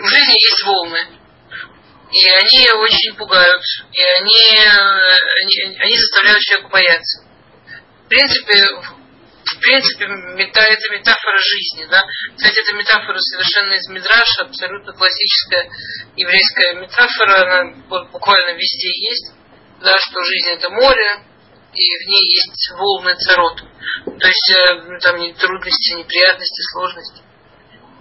в жизни есть волны. И они очень пугают. И они, они, они заставляют человека бояться. В принципе, в принципе, мета, это метафора жизни, да. Кстати, эта метафора совершенно из Мидраша, абсолютно классическая еврейская метафора, она буквально везде есть, да, что жизнь это море, и в ней есть волны царот. То есть э, там трудности, неприятности, сложности.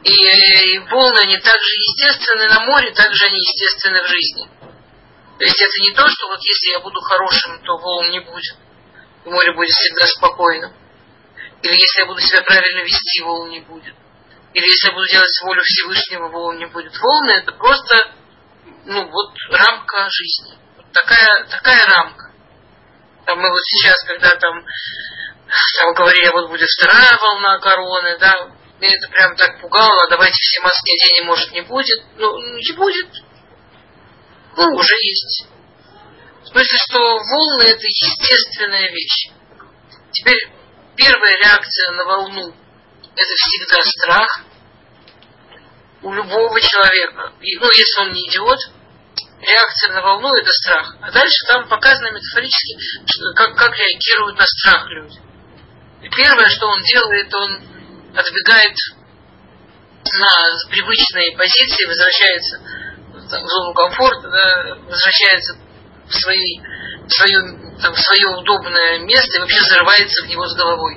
И, волны, они также естественны на море, также они естественны в жизни. То есть это не то, что вот если я буду хорошим, то волн не будет. И море будет всегда спокойным. Или если я буду себя правильно вести, волн не будет. Или если я буду делать волю Всевышнего, волн не будет. Волны это просто, ну вот, рамка жизни. Вот такая, такая рамка. Там мы вот сейчас, когда там, там говорили, вот будет вторая волна короны, да, меня это прям так пугало, давайте все маски оденем, может не будет. Ну, не будет. Ну, уже есть. В смысле, что волны это естественная вещь. Теперь первая реакция на волну это всегда страх у любого человека. И, ну, если он не идиот, реакция на волну это страх. А дальше там показано метафорически, что, как, как реагируют на страх люди. И первое, что он делает, он отбегает на привычные позиции, возвращается там, в зону комфорта, да, возвращается в, свои, в, свое, там, в свое удобное место и вообще зарывается в него с головой.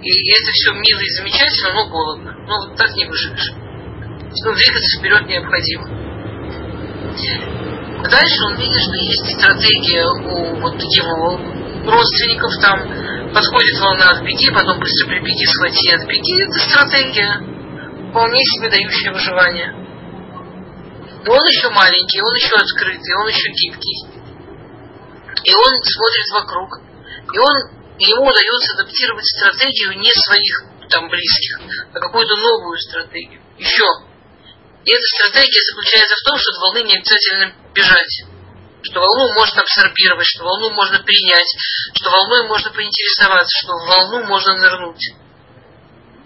И, и это все мило и замечательно, но голодно. Ну, вот так не выживешь. Ну, двигаться вперед необходимо. Дальше он видит, что есть стратегия у вот его родственников, там подходит волна от беги, потом быстро прибеги, схвати от беги. Это стратегия, вполне себе дающая выживание. Но он еще маленький, он еще открытый, он еще гибкий. И он смотрит вокруг. И он, ему удается адаптировать стратегию не своих там близких, а какую-то новую стратегию. Еще и эта стратегия заключается в том, что от волны не обязательно бежать. Что волну можно абсорбировать, что волну можно принять, что волной можно поинтересоваться, что в волну можно нырнуть.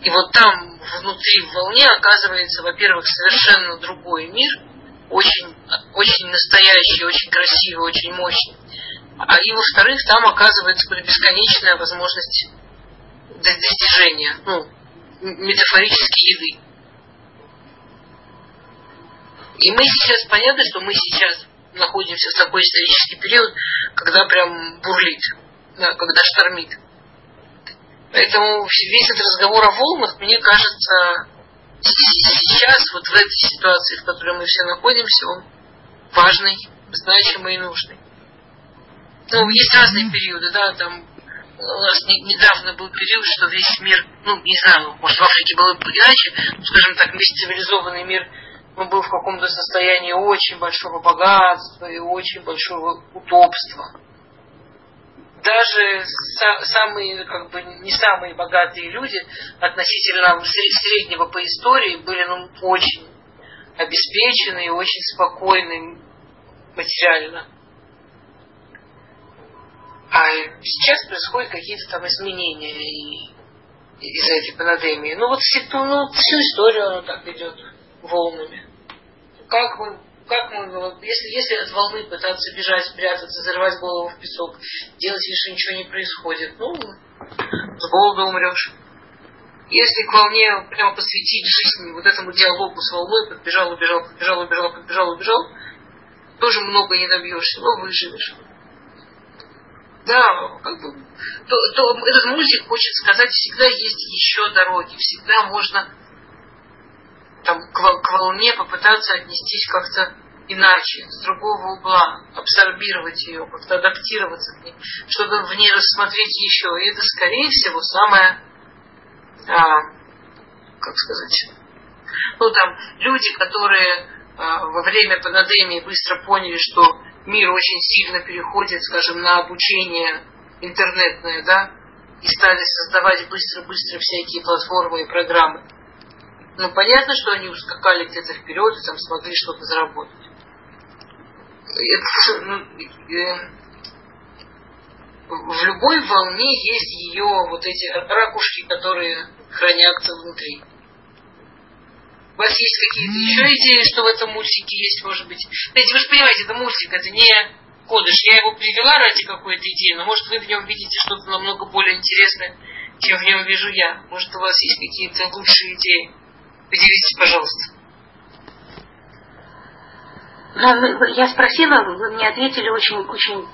И вот там, внутри в волне, оказывается, во-первых, совершенно другой мир, очень, очень настоящий, очень красивый, очень мощный. А и во-вторых, там оказывается бесконечная возможность достижения, ну, метафорической еды. И мы сейчас, понятно, что мы сейчас находимся в такой исторический период, когда прям бурлит, да, когда штормит. Поэтому весь этот разговор о волнах, мне кажется, сейчас, вот в этой ситуации, в которой мы все находимся, он важный, значимый и нужный. Ну, есть разные периоды, да, там у нас не, недавно был период, что весь мир, ну, не знаю, может, в Африке было иначе, скажем так, весь цивилизованный мир он был в каком-то состоянии очень большого богатства и очень большого удобства. Даже самые, как бы, не самые богатые люди относительно среднего по истории были ну, очень обеспечены и очень спокойны материально. А сейчас происходят какие-то там изменения из-за этой пандемии. Ну вот ну, всю историю оно так идет волнами как мы, как мы, если, если от волны пытаться бежать, спрятаться, зарывать голову в песок, делать вид, ничего не происходит, ну, с голоду умрешь. Если к волне прямо посвятить жизнь вот этому диалогу с волной, подбежал, убежал, подбежал, убежал, подбежал, убежал, тоже много не добьешься, но выживешь. Да, как бы, то, то этот мультик хочет сказать, всегда есть еще дороги, всегда можно там, к, к волне попытаться отнестись как-то иначе, с другого угла, абсорбировать ее, как-то адаптироваться к ней, чтобы в ней рассмотреть еще. И это, скорее всего, самое, а, как сказать, ну там, люди, которые а, во время пандемии быстро поняли, что мир очень сильно переходит, скажем, на обучение интернетное, да, и стали создавать быстро-быстро всякие платформы и программы ну, понятно, что они ускакали где-то вперед и там смогли что-то заработать. Это, ну, э, в любой волне есть ее вот эти ракушки, которые хранятся внутри. У вас есть какие-то еще идеи, что в этом мультике есть, может быть? Знаете, вы же понимаете, это мультик, это не кодыш. Я его привела ради какой-то идеи, но может вы в нем видите что-то намного более интересное, чем в нем вижу я. Может у вас есть какие-то лучшие идеи. Поделитесь, пожалуйста. Я спросила, вы мне ответили очень, очень,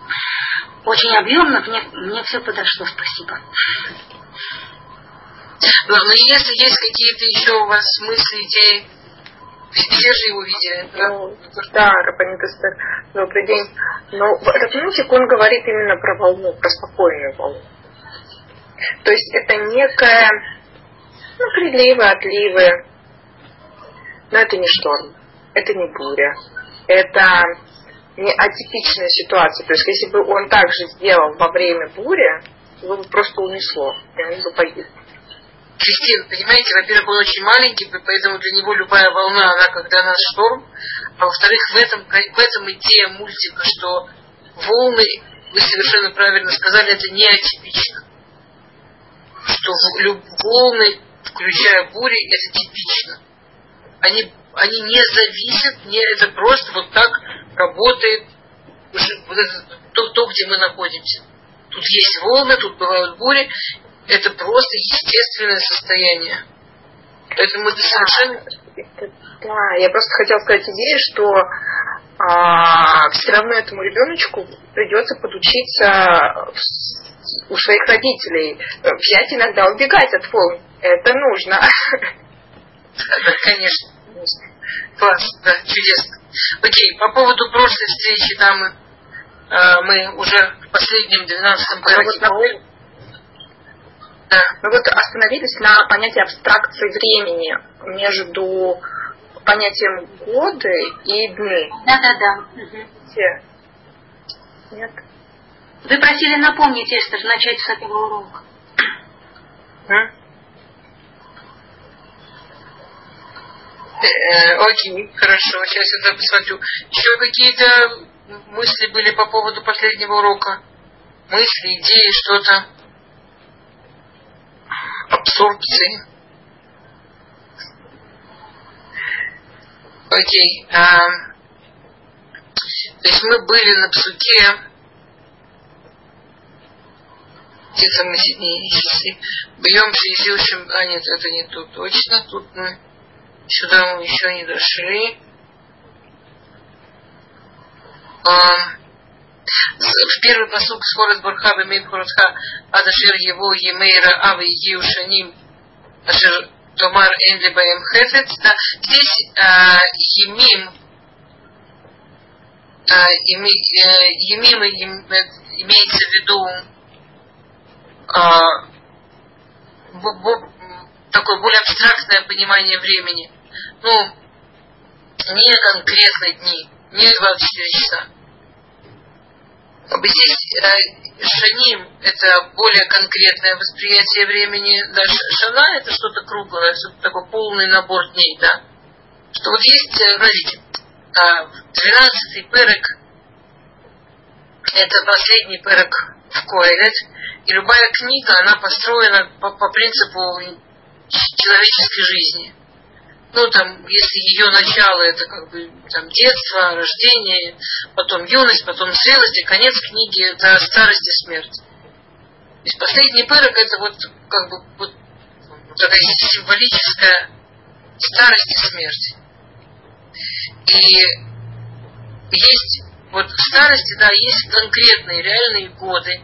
очень объемно, мне, мне все подошло, спасибо. Но, но если есть какие-то еще у вас мысли, идеи, все же его видели. Да, ну, да Рабанит добрый день. Но этот мультик, он говорит именно про волну, про спокойную волну. То есть это некая, ну, приливы, отливы. Но это не шторм, это не буря, это не атипичная ситуация. То есть если бы он так же сделал во время бури, его бы просто унесло, и он бы погиб. Кристина, понимаете, во-первых, он очень маленький, поэтому для него любая волна, она когда она шторм, а во-вторых, в этом, в этом идея мультика, что волны, вы совершенно правильно сказали, это не атипично. Что волны, включая бури, это типично. Они, они не зависят, не, это просто вот так работает вот это, то, то, где мы находимся. Тут есть волны, тут бывают бури, это просто естественное состояние. Поэтому это совершенно... Да, я просто хотела сказать идею, что а, все равно этому ребеночку придется подучиться у своих родителей взять иногда убегать от волн. Это нужно. Да, конечно. Класс, да, чудесно. Окей, по поводу прошлой встречи, да, мы, э, мы уже в последнем двенадцатом параграфе мы вот остановились на понятии абстракции времени между понятием годы и дни. Да-да-да. Нет? Вы просили напомнить, Эстер, начать с этого урока. Э, окей, хорошо, сейчас я посмотрю. Еще какие-то мысли были по поводу последнего урока? Мысли, идеи, что-то? абсорбции. Окей. А, то есть мы были на псуке, где-то мы не бьем шизилшим, а нет, это не тут точно, тут мы сюда мы еще не дошли. А, в первый посук скорость Барха Бемин Хуротха Адашир его Емейра Авы Егию Шаним Ашир Томар Энли Баем Хефет. Да, здесь а, Емим а, Емим имеется в виду а, такое более абстрактное понимание времени. Ну, не конкретно дни, не 24 часа. Здесь э, шаним – это более конкретное восприятие времени. Да, шана – это что-то круглое, что-то такой полный набор дней, да. Что вот есть, э, смотрите, 12-й а, перек – это последний перек в Коэлет, и любая книга, она построена по, по принципу человеческой жизни – ну, там, если ее начало это как бы там детство, рождение, потом юность, потом зрелость, и конец книги это старость и смерть. То последний пырок это вот как бы вот, такая символическая старость и смерть. И есть вот в старости, да, есть конкретные реальные годы,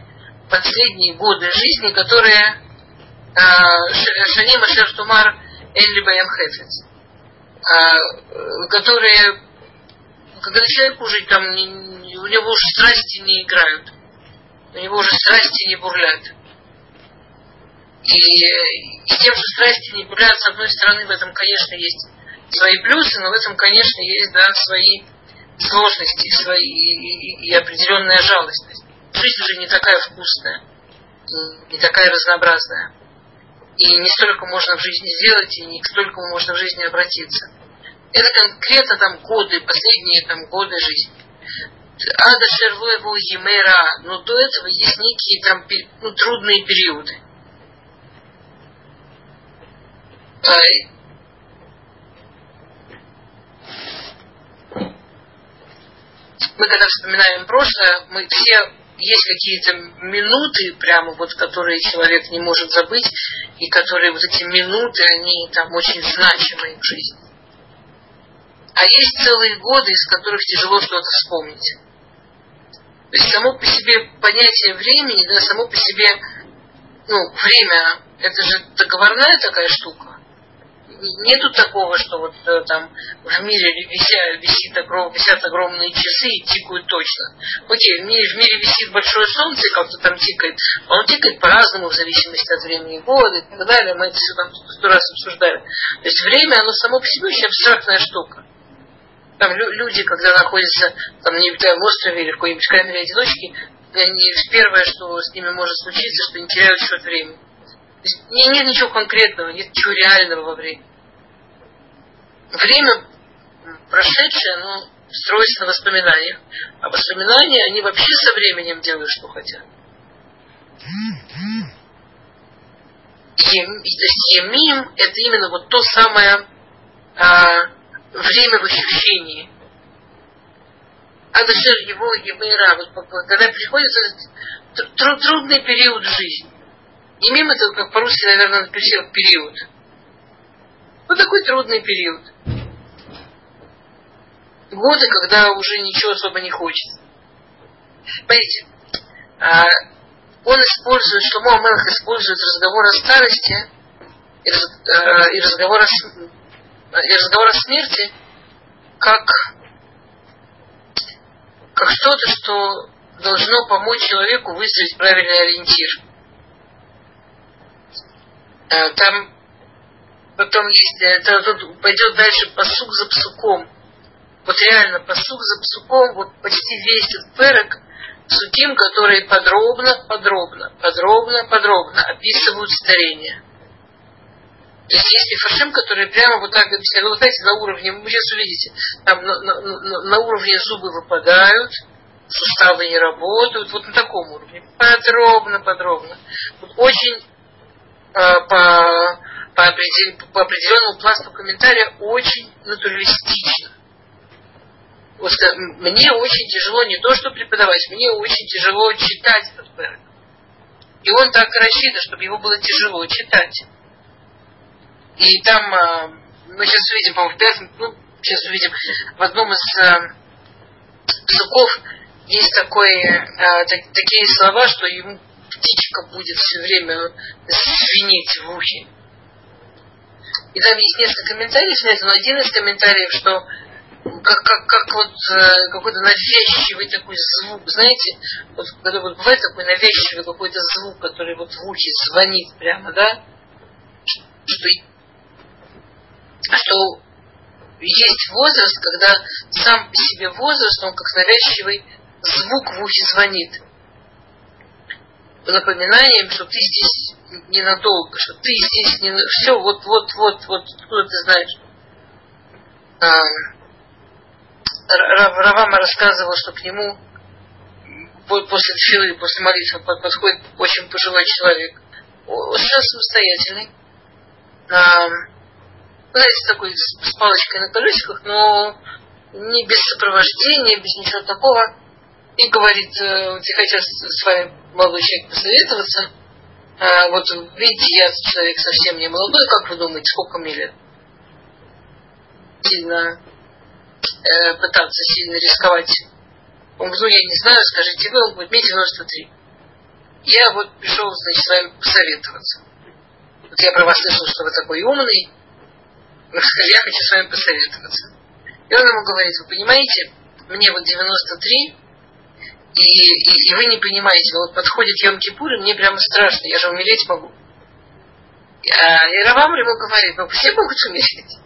последние годы жизни, которые э, Шанима Шертумар Элли Баям. А, которые, когда человек уже там, у него уже страсти не играют, у него уже страсти не бурлят. И, и тем, что страсти не бурлят, с одной стороны, в этом, конечно, есть свои плюсы, но в этом, конечно, есть, да, свои сложности, свои и, и, и определенная жалость. Жизнь уже не такая вкусная, не такая разнообразная и не столько можно в жизни сделать, и не столько можно в жизни обратиться. Это конкретно там годы, последние там годы жизни. Ада шерву его емера, но до этого есть некие там ну, трудные периоды. Мы когда вспоминаем прошлое, мы все есть какие-то минуты, прямо вот, которые человек не может забыть, и которые вот эти минуты, они там очень значимые в жизни. А есть целые годы, из которых тяжело что-то вспомнить. То есть само по себе понятие времени, да, само по себе, ну, время, это же договорная такая штука нету такого, что вот э, там в мире вися, висит огром, висят огромные часы и тикают точно. Окей, в мире, в мире висит большое солнце и как-то там тикает. Он тикает по-разному в зависимости от времени года и так далее. Мы это все там сто раз обсуждали. То есть время, оно само по себе очень абстрактная штука. Там люди, когда находятся там, на необитаемом острове или в какой-нибудь камере одиночки, они, первое, что с ними может случиться, что они теряют счет времени. Нет, нет ничего конкретного, нет ничего реального во времени время прошедшее, оно строится на воспоминаниях. А воспоминания, они вообще со временем делают, что хотят. Ем, емим – это именно вот то самое а, время в ощущении. Адашер его Емейра, вот, когда приходится тр, трудный период жизни. Емим это, как по-русски, наверное, написал период. Вот такой трудный период годы, когда уже ничего особо не хочется. Понимаете, а, он использует, что Муамелах использует разговор о старости и, а, и, разговор о, и разговор о смерти как, как что-то, что должно помочь человеку выставить правильный ориентир. А, там потом есть, это тут пойдет дальше посук за псуком вот реально посук за псуком, вот почти весь этот перек, суким, которые подробно, подробно, подробно, подробно описывают старение. То есть есть мифашим, которые прямо вот так объясняют. Ну, знаете, на уровне, вы сейчас увидите, там на, на, на, на уровне зубы выпадают, суставы не работают, вот на таком уровне. Подробно, подробно. Вот очень э, по, по, определ, по определенному пласту комментария очень натуралистично вот, мне очень тяжело не то, что преподавать, мне очень тяжело читать этот Берг. И он так рассчитан, чтобы его было тяжело читать. И там, а, мы сейчас увидим, по-моему, в пятом, ну, сейчас увидим, в одном из а, псуков есть такое, а, так, такие слова, что ему птичка будет все время звенеть в ухе. И там есть несколько комментариев на это, но один из комментариев, что как, как, как вот э, какой-то навязчивый такой звук, знаете, вот когда вот бывает такой навязчивый какой-то звук, который вот в ухе звонит прямо, да, что, что есть возраст, когда сам по себе возраст, он как навязчивый звук в ухе звонит. Напоминанием, что ты здесь ненадолго, что ты здесь не... Все, вот, вот, вот, вот, откуда ты знаешь. А, Равама рассказывал, что к нему после тфилы, после молитвы подходит очень пожилой человек. Совершенно самостоятельный. А, знаете, такой с палочкой на колесиках, но не без сопровождения, без ничего такого. И говорит, э, я хотел с вами, молодой человек, посоветоваться. А, вот видите, я человек совсем не молодой, как вы думаете, сколько мне лет? Сильно э, пытаться сильно рисковать. Он говорит, ну я не знаю, скажите вы, он мне 93. Я вот пришел, значит, с вами посоветоваться. Вот я про вас слышал, что вы такой умный. Я хочу с вами посоветоваться. И он ему говорит, вы понимаете, мне вот 93, и, и, и вы не понимаете, вот подходит Йом-Кипур, и мне прямо страшно, я же умереть могу. А, и Равам ему говорит, ну все могут умереть.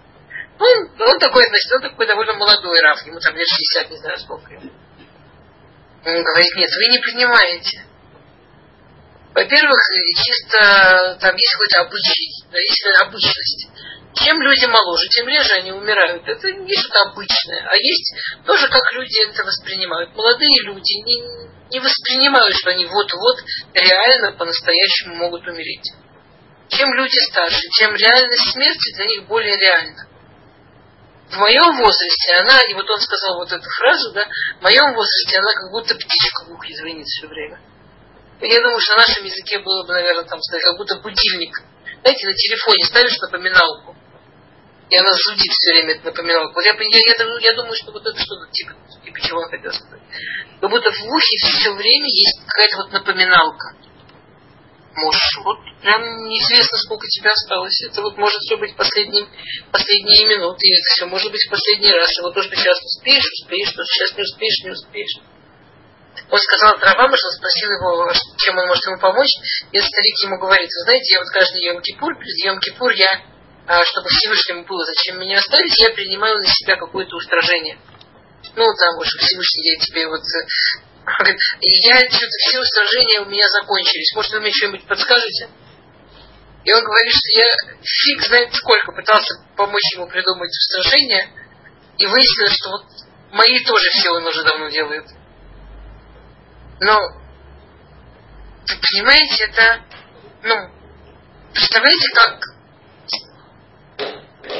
Он, он такой, значит, он такой довольно молодой Раф, ему там лет 60, не знаю сколько ему. Он говорит, нет, вы не понимаете. Во-первых, чисто там есть какой-то обычай, да, есть какая-то обычность. Чем люди моложе, тем реже они умирают. Это не что-то обычное. А есть тоже, как люди это воспринимают. Молодые люди не, не воспринимают, что они вот-вот реально по-настоящему могут умереть. Чем люди старше, тем реальность смерти для них более реальна. в моем возрасте она, и вот он сказал вот эту фразу, да, в моем возрасте она как будто птичка в ухе звенит все время. Я думаю, что на нашем языке было бы, наверное, там как будто будильник. Знаете, на телефоне ставишь напоминалку, и она зудит все время эту напоминалку. Вот я, я, я, я думаю, что вот это что-то типа, типа чего он хотел сказать. Как будто в ухе все время есть какая-то вот напоминалка. Может, вот прям неизвестно, сколько тебя осталось. Это вот может все быть последние, последние минуты, и это все может быть в последний раз. И вот то, что сейчас успеешь, успеешь, то, что сейчас не успеешь, не успеешь. Он сказал про Рамбам, что спросил его, чем он может ему помочь. И старик ему говорит, вы знаете, я вот каждый Йом Кипур, перед Йом Кипур я, чтобы Всевышнему было, зачем меня оставить, я принимаю на себя какое-то устражение. Ну, там, вот, Всевышний, я тебе вот э, и я что-то все устражения у меня закончились. Может, вы мне что-нибудь подскажете? И он говорит, что я фиг знает сколько пытался помочь ему придумать устражения, и выяснилось, что вот мои тоже все он уже давно делает. Но, вы понимаете, это, ну, представляете, как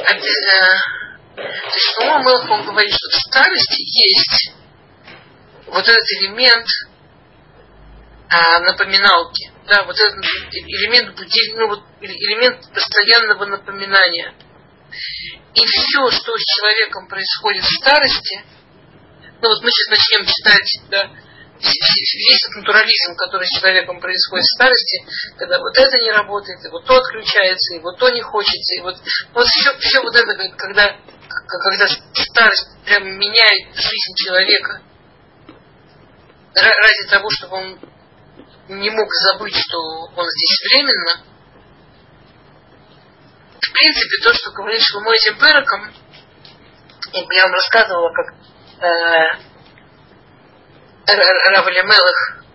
то есть, по-моему, он говорит, что в старости есть вот этот элемент а, напоминалки, да, вот этот элемент ну, вот элемент постоянного напоминания. И все, что с человеком происходит в старости, ну вот мы сейчас начнем читать, да, весь этот натурализм, который с человеком происходит в старости, когда вот это не работает, и вот то отключается, и вот то не хочется, и вот, вот все, все вот это, когда, когда старость прям меняет жизнь человека – ради того, чтобы он не мог забыть, что он здесь временно, в принципе, то, что говорит Шломо этим Переком, я вам рассказывала, как э, Равли Мелах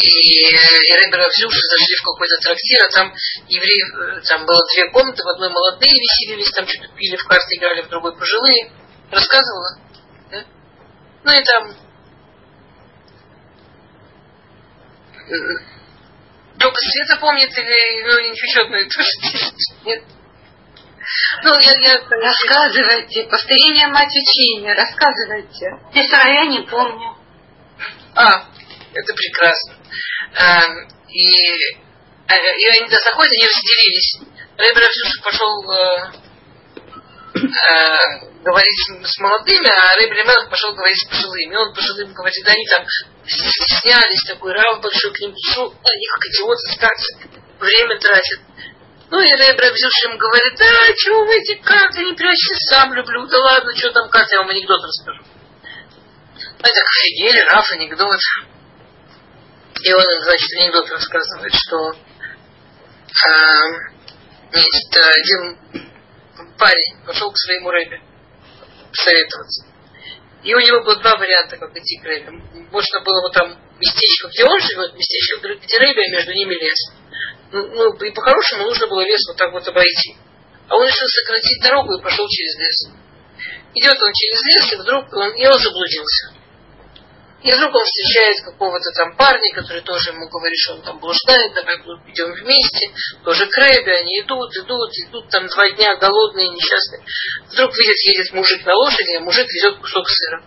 и, и Ребера Взюши зашли в какой-то трактир, а там евреи, э, там было две комнаты, в одной молодые веселились, там что-то пили в карты, играли, в другой пожилые. Рассказывала? Ну и там только Света помнит или ну, ничего одно и то же? Нет? Ну, я, я... Рассказывайте. Повторение мать учения. Рассказывайте. Писара я не помню. А, это прекрасно. А, и, а, и они туда заходят, они разделились. Рэбер пошел э, э, говорить с молодыми, а Рэбби Лемелах пошел говорить с пожилыми. Он пожилым говорит, они там стеснялись, такой рав большой к ним пришел, они как идиоты старцы, время тратят. Ну и Рэбби им говорит, да, чего вы эти карты не прячьте, сам люблю, да ладно, что там карты, я вам анекдот расскажу. Знаете, так офигели, Раф, анекдот. И он, значит, анекдот рассказывает, что э, есть один парень пошел к своему рэбе советоваться. И у него было два варианта, как идти к Рэбе. Можно было вот там местечко, где он живет, местечко, где Рэбе, а между ними лес. Ну, и по-хорошему нужно было лес вот так вот обойти. А он решил сократить дорогу и пошел через лес. Идет он через лес, и вдруг он, и он заблудился. И вдруг он встречает какого-то там парня, который тоже ему говорит, что он там блуждает, давай идем вместе, тоже к Рэбе, они идут, идут, идут там два дня голодные, несчастные. Вдруг видит, едет мужик на лошади, а мужик везет кусок сыра.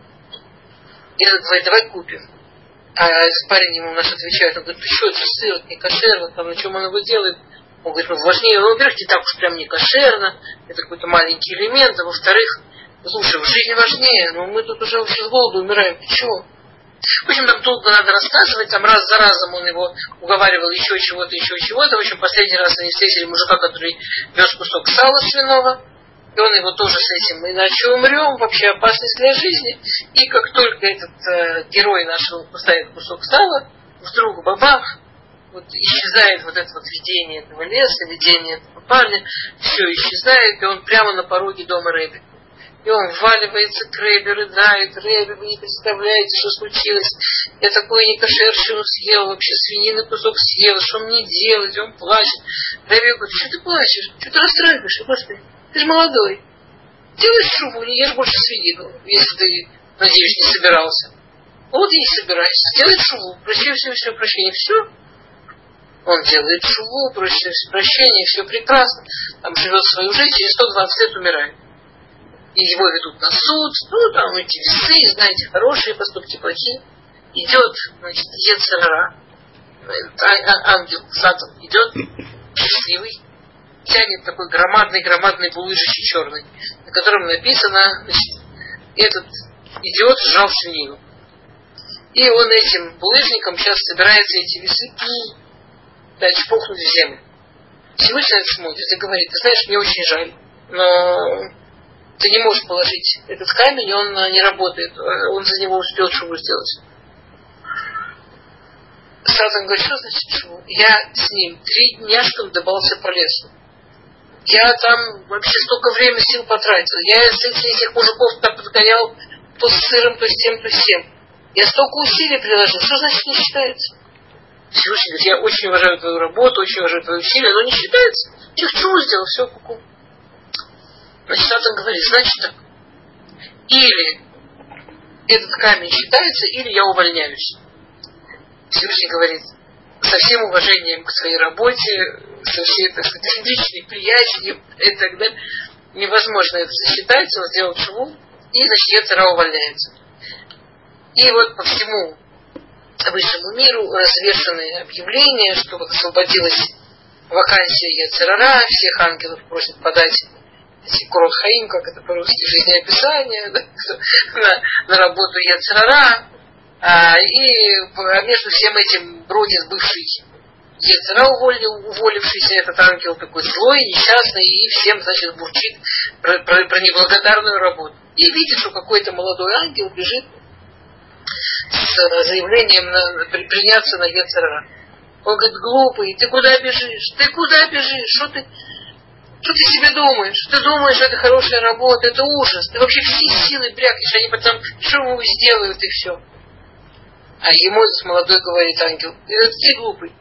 И говорит, давай купим. А парень ему наш отвечает, он говорит, ты что, это сыр, это не кошерно, там, на чем он его делает? Он говорит, ну, важнее, ну, во-первых, не так уж прям не кошерно, это какой-то маленький элемент, а во-вторых, слушай, в жизни важнее, но мы тут уже с голоду умираем, ты чего? В общем, там долго надо рассказывать, там раз за разом он его уговаривал еще чего-то, еще чего-то. В общем, последний раз они встретили мужика, который вез кусок сала свиного, и он его тоже с этим, иначе умрем, вообще опасность для жизни. И как только этот э, герой нашего поставит кусок сала, вдруг бабах, вот исчезает вот это вот видение этого леса, видение этого парня, все исчезает, и он прямо на пороге дома Рэби. И он вваливается к Рэбе, рыдает. Рэбе, вы не представляете, что случилось. Я такой некошерщину съел, вообще свинины кусок съел. Что мне делать? Он плачет. Рэбе говорит, что ты плачешь? Что ты расстраиваешься? Господи, ты же молодой. Делай шубу, не ешь больше свинину, если ты, надеюсь, не собирался. Вот я и собираюсь. Сделай шубу, прощай все, все прощение. Все. Он делает шуву, просит прощения, все прекрасно. Там живет свою жизнь, через 120 лет умирает. И его ведут на суд, ну там эти весы, знаете, хорошие поступки, плохие. Идет, значит, Ецерара, а, а, ангел, Сатан, идет, счастливый, тянет такой громадный-громадный булыжище черный, на котором написано, значит, этот идиот сжал свинину. И он этим булыжником сейчас собирается эти весы дать пухнуть в землю. Всевышний это смотрит и говорит, ты знаешь, мне очень жаль, но ты не можешь положить этот камень, он не работает, он за него успел шубу сделать. Сатан говорит, что значит шубу? Я с ним три дня что добался по лесу. Я там вообще столько времени сил потратил. Я этих мужиков там подгонял то с сыром, то с тем, то с тем. Я столько усилий приложил. Что значит не считается? Всевышний говорит, я очень уважаю твою работу, очень уважаю твои усилия, но не считается. Тех чего сделал, все, куку. Значит, Сатан говорит, значит так. Или этот камень считается, или я увольняюсь. Всевышний говорит, со всем уважением к своей работе, со всей, так сказать, личной приязью и так далее, невозможно это сосчитать, он сделал чему, и, значит, Ецера увольняется. И вот по всему высшему миру развешаны объявления, что вот освободилась вакансия Ецерара, всех ангелов просят подать эти Крот Хаим, как это по-русски, жизнеописание, да, на, на работу Ецерара, а, и между всем этим бродит бывший Ецера, уволившийся этот ангел, такой злой, несчастный, и всем, значит, бурчит про, про, про неблагодарную работу. И видит, что какой-то молодой ангел бежит с заявлением на, приняться на Ецера. Он говорит, глупый, ты куда бежишь? Ты куда бежишь? Что ты, что ты себе думаешь? Ты думаешь, это хорошая работа, это ужас. Ты вообще все силы прячешь, они потом шуму сделают и все. А ему этот молодой говорит ангел, ты глупый.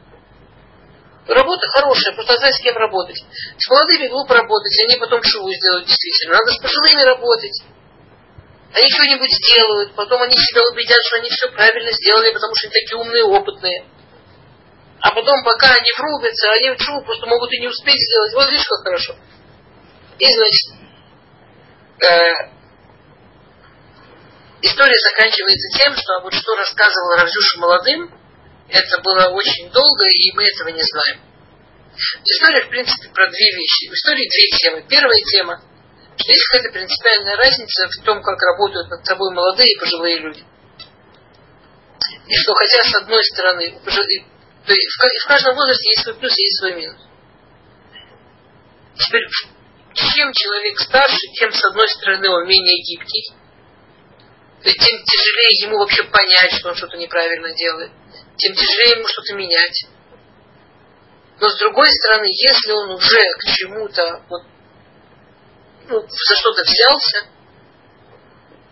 Работа хорошая, просто знай, с кем работать. С молодыми глупо работать, они потом шуву сделают действительно. Надо с пожилыми работать. Они что-нибудь сделают, потом они себя убедят, что они все правильно сделали, потому что они такие умные, опытные. А потом, пока они врубятся, они шуву просто могут и не успеть сделать. Вот видишь, как хорошо. И, значит, э, История заканчивается тем, что вот что рассказывал Равзюша молодым, это было очень долго, и мы этого не знаем. История, в принципе, про две вещи. В истории две темы. Первая тема, что есть какая-то принципиальная разница в том, как работают над собой молодые и пожилые люди. И что хотя с одной стороны, то есть в каждом возрасте есть свой плюс и есть свой минус. Теперь, чем человек старше, тем с одной стороны он менее гибкий, тем тяжелее ему вообще понять, что он что-то неправильно делает. Тем тяжелее ему что-то менять. Но с другой стороны, если он уже к чему-то вот, ну, за что-то взялся,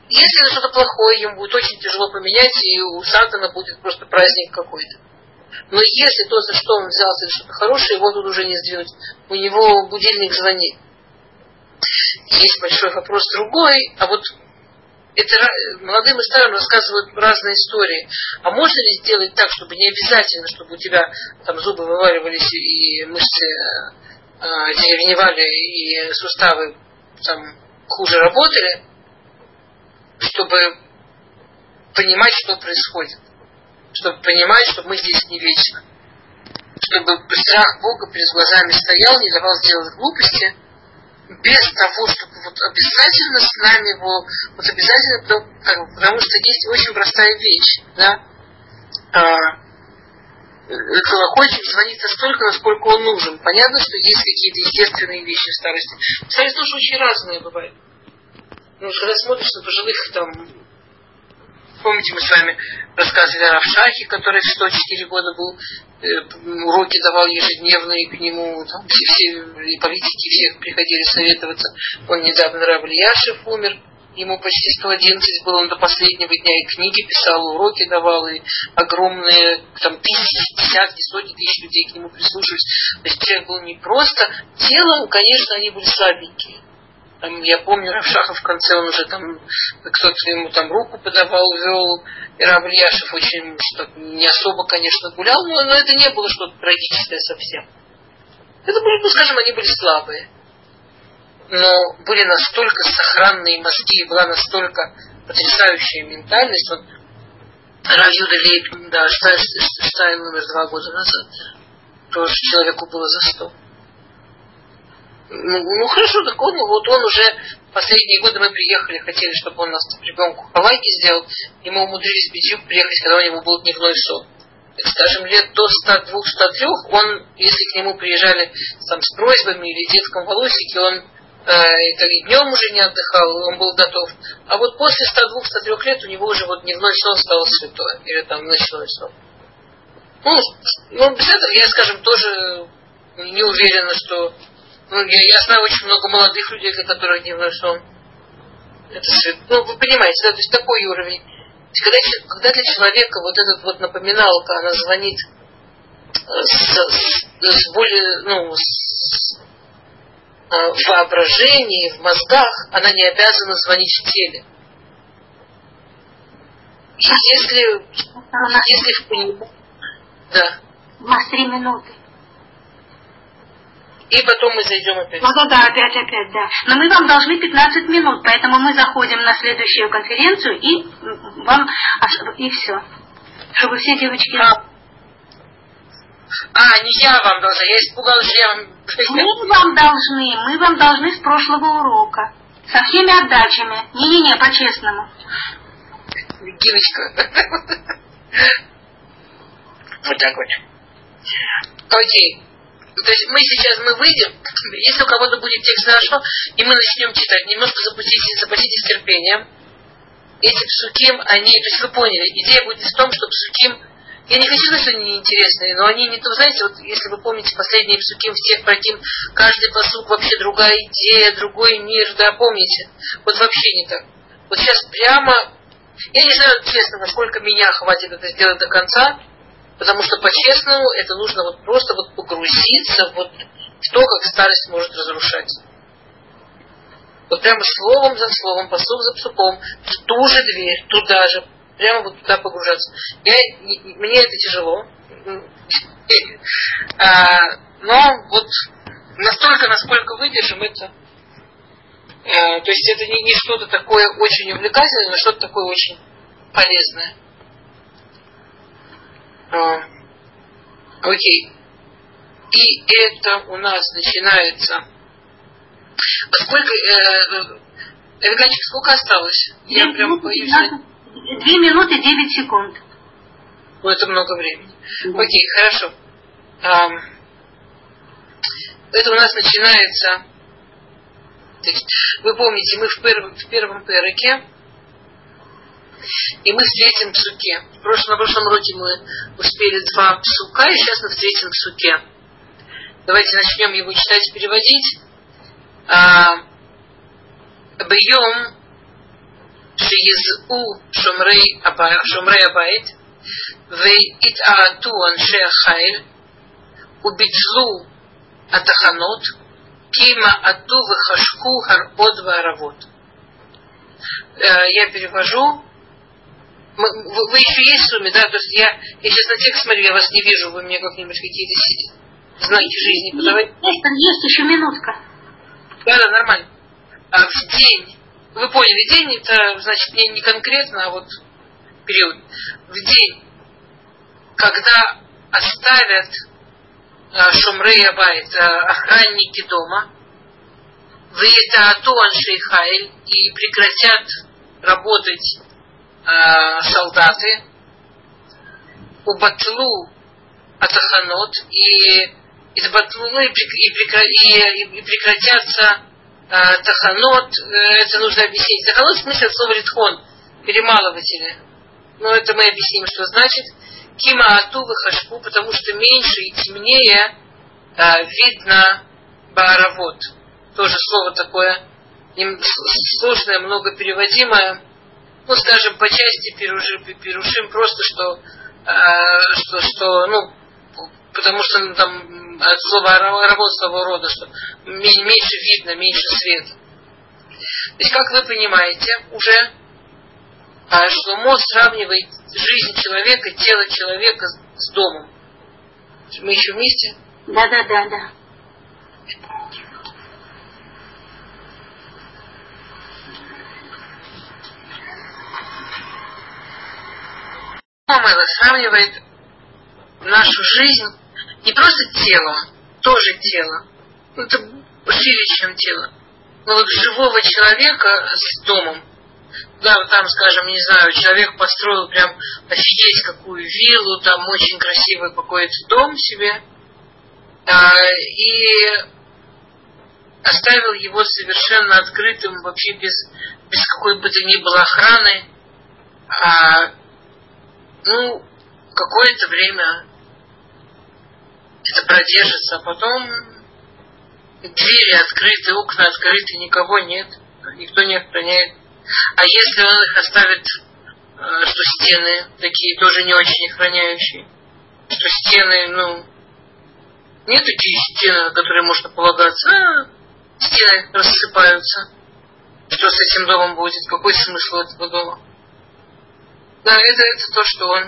если это что-то плохое, ему будет очень тяжело поменять, и у Сатана будет просто праздник какой-то. Но если то, за что он взялся, это что-то хорошее, его тут уже не сдвинуть. У него будильник звонит. Есть большой вопрос другой, а вот это молодым и старым рассказывают разные истории. А можно ли сделать так, чтобы не обязательно, чтобы у тебя там зубы вываливались и мышцы э, деревневали и суставы там хуже работали, чтобы понимать, что происходит. Чтобы понимать, что мы здесь не вечно. Чтобы страх Бога перед глазами стоял, не давал сделать глупости – без того, чтобы вот обязательно с нами его, вот обязательно, потому, что есть очень простая вещь, да, а, колокольчик звонит настолько, насколько он нужен. Понятно, что есть какие-то естественные вещи в старости. В старости тоже очень разные бывают. Ну, когда смотришь на пожилых там Помните, мы с вами рассказывали о Равшахе, который в 104 года был, э, уроки давал ежедневные к нему, там все, все и политики всех приходили советоваться. Он недавно Рав Яшев умер, ему почти 111 было, он до последнего дня и книги писал, уроки давал, и огромные там тысячи, десятки, сотни тысяч людей к нему прислушивались. То есть человек был не просто телом, конечно, они были слабенькие. Там, я помню, Равшаха в конце он уже там, кто-то ему там руку подавал, вел. И Рав Ильяшев очень что не особо, конечно, гулял, но, но это не было что-то трагическое совсем. Это были, ну, скажем, они были слабые. Но были настолько сохранные мозги, была настолько потрясающая ментальность. Вот Рав Юда Лейб, да, Штайн умер два года назад. Тоже человеку было за сто. Ну, ну хорошо, так он, вот он уже последние годы мы приехали, хотели, чтобы он нас ребенку хавайки сделал, и мы умудрились пятью приехать, когда у него был дневной сон. Так скажем, лет до 102-103, он, если к нему приезжали там, с просьбами или детком волосики, он э, и днем уже не отдыхал, он был готов. А вот после 102-103 лет у него уже вот дневной сон стал святой, или там ночной сон. Ну, ну без этого я, скажем, тоже не уверена, что ну, я, я знаю очень много молодых людей, для которых дневной сон. Это. Ну, вы понимаете, да, то есть такой уровень. Когда, когда для человека вот этот вот напоминалка, она звонит э, с, с, с более, ну, с, э, в воображении, в мозгах, она не обязана звонить в теле. И если, если в понимании... Да. У нас три минуты. И потом мы зайдем опять. Ну да, опять, опять, да. Но мы вам должны 15 минут, поэтому мы заходим на следующую конференцию и вам и все. Чтобы все девочки. А, а не я вам должна, я испугалась, я вам... Мы вам должны, мы вам должны с прошлого урока. Со всеми отдачами. Не-не-не, по-честному. Гиночка. Вот так вот. Окей. То есть мы сейчас мы выйдем, если у кого-то будет текст хорошо, и мы начнем читать, немножко запустите, запустите терпением. Эти псуким, они, то есть вы поняли, идея будет в том, что псуким, я не хочу сказать, что они неинтересные, но они не то, знаете, вот если вы помните последние псуким в тех проким, каждый посук вообще другая идея, другой мир, да, помните? Вот вообще не так. Вот сейчас прямо, я не знаю, честно, насколько меня хватит это сделать до конца, Потому что по-честному это нужно вот просто вот погрузиться вот в то, как старость может разрушать. Вот прямо словом за словом, посук за псуком, в ту же дверь, туда же, прямо вот туда погружаться. Я, мне это тяжело. А, но вот настолько, насколько выдержим, это а, то есть это не, не что-то такое очень увлекательное, но что-то такое очень полезное. А, окей. И это у нас начинается. Сколько, э, Эвганчик, сколько осталось? Я прям боюсь. Две минуты девять секунд. Ну, это много времени. Да. Окей, хорошо. А, это у нас начинается. Вы помните, мы в первом, в первом переке и мы встретим псуке. В прошлом, на прошлом уроке мы успели два псука, и сейчас мы встретим псуке. Давайте начнем его читать и переводить. Бьем שיזעו שומרי הבית והתעעטו אנשי החיל וביטלו התחנות כי מעטו וחשקו הרעות וערבות. Я перевожу вы, вы еще есть в сумме, да? То есть я, я сейчас на текст смотрю, я вас не вижу, вы мне как-нибудь какие-то знаки жизни подавайте. Есть, есть еще минутка. Да, да, нормально. А в день, вы поняли, день это значит не, не конкретно, а вот период. В день, когда оставят а, Шумрей Абайт, а, охранники дома, в Етаату Аншейхайль и прекратят работать э, солдаты убатлу атаханот и избатлу и, и, и прекратятся э, таханот, это нужно объяснить. Таханот в смысле от слова ритхон, перемалыватели. Но это мы объясним, что значит. Кима ату хашку, потому что меньше и темнее э, видно баравод. Тоже слово такое сложное, много переводимое ну, скажем, по части перушим, просто, что, э, что, что, ну, потому что ну, там от слова работ своего рода, что меньше видно, меньше света. То есть, как вы понимаете, уже а Шломо сравнивает жизнь человека, тело человека с домом. Мы еще вместе? Да, да, да, да. Мама сравнивает нашу жизнь не просто телом, тоже тело. Ну, это шире, чем тело. Но вот живого человека с домом. Да, там, скажем, не знаю, человек построил прям офигеть какую виллу, там очень красивый какой-то дом себе. А, и оставил его совершенно открытым, вообще без, без какой бы то ни было охраны. А, ну, какое-то время это продержится, а потом двери открыты, окна открыты, никого нет, никто не охраняет. А если он их оставит, э, что стены такие тоже не очень охраняющие, что стены, ну, нет такие стены, на которые можно полагаться, а стены рассыпаются. Что с этим домом будет? Какой смысл этого дома? Да, это, это то, что он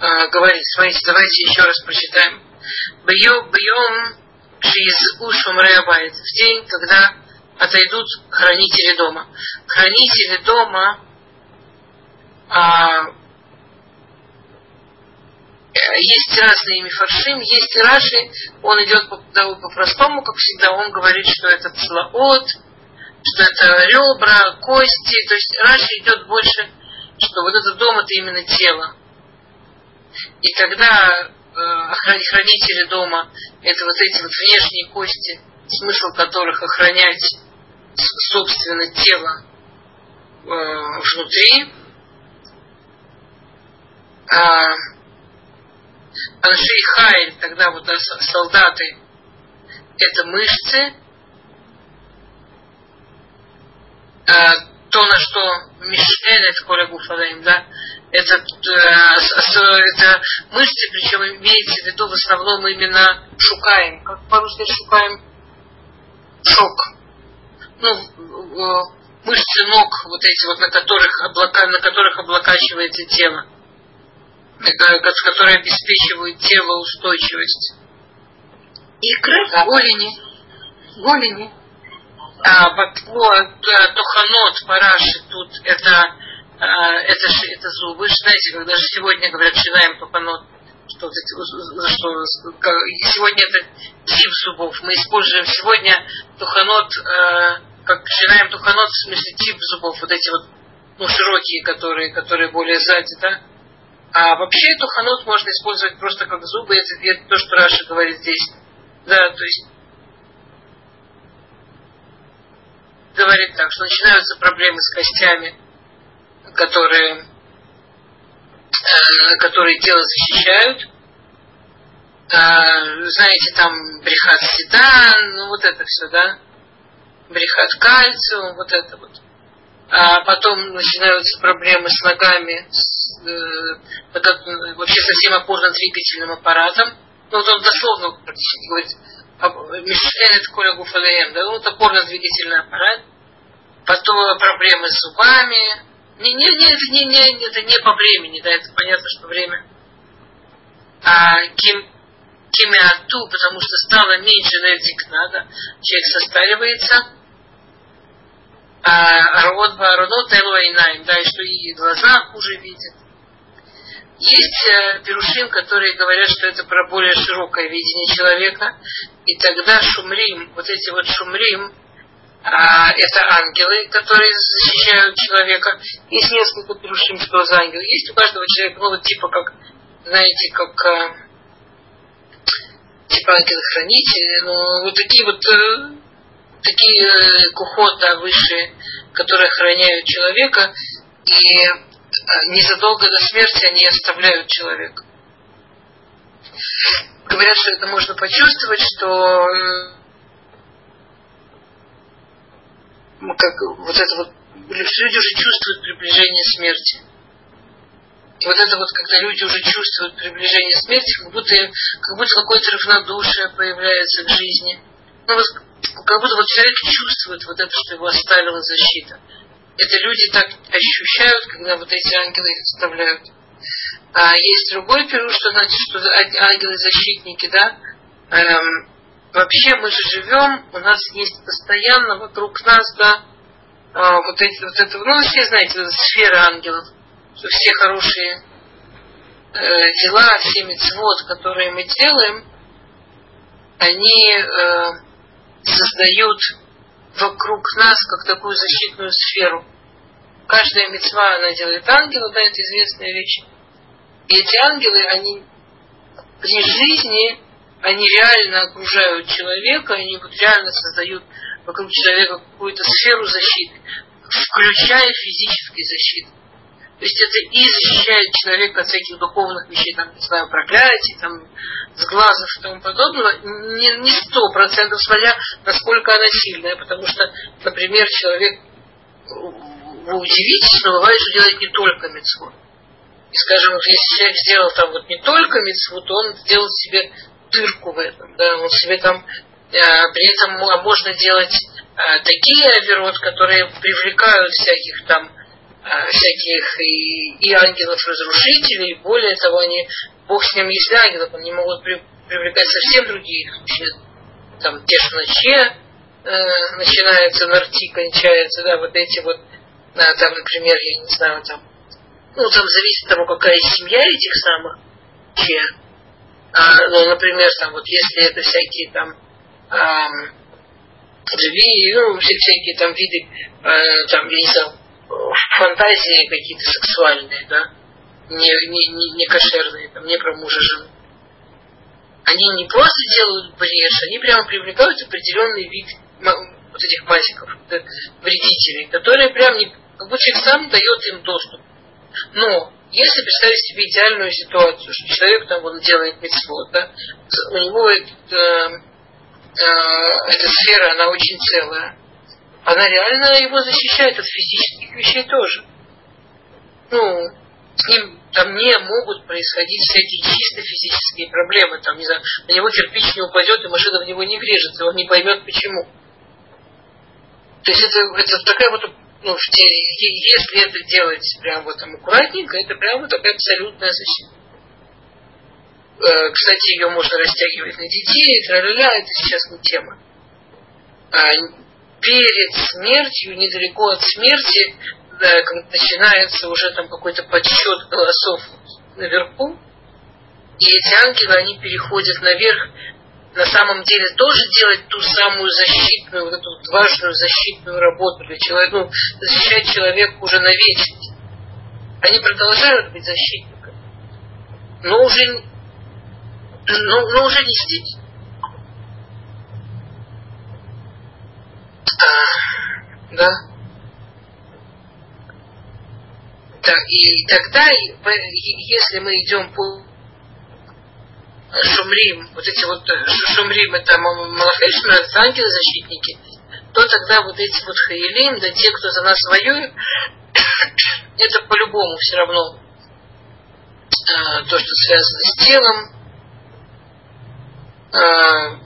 э, говорит. Смотрите, давайте еще раз прочитаем. Бьем, бьем, шиз ушум реабайт. В день, когда отойдут хранители дома. Хранители дома а, есть разные мифаршим, есть Раши, он идет по, по-простому, как всегда, он говорит, что это цлаот, что это ребра, кости, то есть Раши идет больше, что вот этот дом это именно тело. И когда э, хранители дома это вот эти вот внешние кости, смысл которых охранять собственно тело э, внутри, а Аншей Хайль, тогда вот да, солдаты, это мышцы, а, то, на что Мишелет Коля Гуфалаем, да, это, э, это мышцы, причем имеется в виду в основном именно шукаем. Как по-русски шукаем? Шок. Ну, мышцы ног, вот эти вот, на которых, облака, на которых облокачивается тело, которые обеспечивают тело устойчивость. Икры, голени, голени. А, по, туханот, параши, тут это а, это, это зубы. Знаете, когда же сегодня говорят, шинаем туханот, что, что сегодня это тип зубов. Мы используем сегодня туханот, э, как шинаем туханот, в смысле тип зубов, вот эти вот ну, широкие, которые, которые более сзади, да? А вообще туханот можно использовать просто как зубы, это, это то, что Раша говорит здесь. Да, то есть говорит так, что начинаются проблемы с костями, которые, э, которые тело защищают. Э, знаете, там брехат седан, ну вот это все, да? Брехат кальциум, вот это вот. А потом начинаются проблемы с ногами, с, э, вообще со всем опорно-двигательным аппаратом. Ну вот он дословно говорит, Мишелет Коля Гуфалеем, да, ну, вот опорно-двигательный аппарат. Потом проблемы с зубами, не, не, не, это не, не, это не по времени, да, это понятно, что время. А кем, кемиату, потому что стало меньше энергии надо, человек состаривается. А род баронот инаем, да, и что и глаза хуже видят. Есть э, перушим, которые говорят, что это про более широкое видение человека, и тогда шумрим, вот эти вот шумрим, а, это ангелы, которые защищают человека. Есть несколько перушим, что за ангелы. Есть у каждого человека, ну вот типа как, знаете, как а, типа ангелы-хранители, ну вот такие вот э, такие э, кухот, да, высшие, которые охраняют человека, и э, незадолго до смерти они оставляют человека. Говорят, что это можно почувствовать, что как вот это вот, люди уже чувствуют приближение смерти. И вот это вот, когда люди уже чувствуют приближение смерти, как будто, как будто какое-то равнодушие появляется в жизни. Ну вот как будто вот человек чувствует вот это, что его оставила защита. Это люди так ощущают, когда вот эти ангелы их оставляют. А есть другой период, что значит, что ангелы-защитники, да, эм, вообще мы же живем, у нас есть постоянно вокруг нас, да, э, вот эти, вот это, ну, все знаете, вот сфера ангелов, что все хорошие э, дела, все мецвод, которые мы делаем, они э, создают вокруг нас как такую защитную сферу. Каждая мецва, она делает ангела, да, это известная вещь. И эти ангелы, они при жизни, они реально окружают человека, они вот реально создают вокруг человека какую-то сферу защиты, включая физические защиты. То есть это и защищает человека от всяких духовных вещей, там, не знаю, проклятий, там, с глазов и тому подобного, не сто процентов, смотря насколько она сильная, потому что, например, человек, вы удивитесь, но бывает, что делает не только мецвод. И, скажем, если человек сделал там вот не только мецвод, то он сделал себе дырку в этом, да, он себе там, э, при этом можно делать э, такие оверот, которые привлекают всяких там Э, всяких и, и ангелов-разрушителей, более того, они, Бог с ним есть ангелов, они могут при, привлекать совсем других, там те, что наче э, начинаются, нарти кончаются, да, вот эти вот, да, там, например, я не знаю, там, ну, там зависит от того, какая семья этих самых. А, ну, например, там, вот если это всякие там эм, ну, всякие там виды, э, там, я не знаю, фантазии какие-то сексуальные, да, не, не, не, не кошерные, там, не про мужа жену. Они не просто делают брешь, они прямо привлекают определенный вид вот этих мазиков, вредителей, которые прям не, как будто человек сам дает им доступ. Но если представить себе идеальную ситуацию, что человек там он делает митцвот, да, у него этот, э, э, эта сфера, она очень целая, она реально его защищает от физических вещей тоже. Ну, с ним там не могут происходить всякие чисто физические проблемы. Там, не знаю, на него кирпич не упадет, и машина в него не врежется, он не поймет почему. То есть это, это такая вот, ну, если это делать прям вот там аккуратненько, это прям вот такая абсолютная защита. Э, кстати, ее можно растягивать на детей, тра-ля-ля, это сейчас не тема. А, перед смертью, недалеко от смерти, да, начинается уже там какой-то подсчет голосов наверху, и эти ангелы, они переходят наверх, на самом деле тоже делать ту самую защитную, вот эту важную защитную работу для человека, ну, защищать человека уже на вечность. Они продолжают быть защитниками, но уже, но, но уже не здесь. Да? Так, и тогда, если мы идем по Шумрим, вот эти вот э, Шумрим, это Малахешна, это ангелы-защитники, то тогда вот эти вот Хаилим, да те, кто за нас воюет, это по-любому все равно э, то, что связано с телом, э,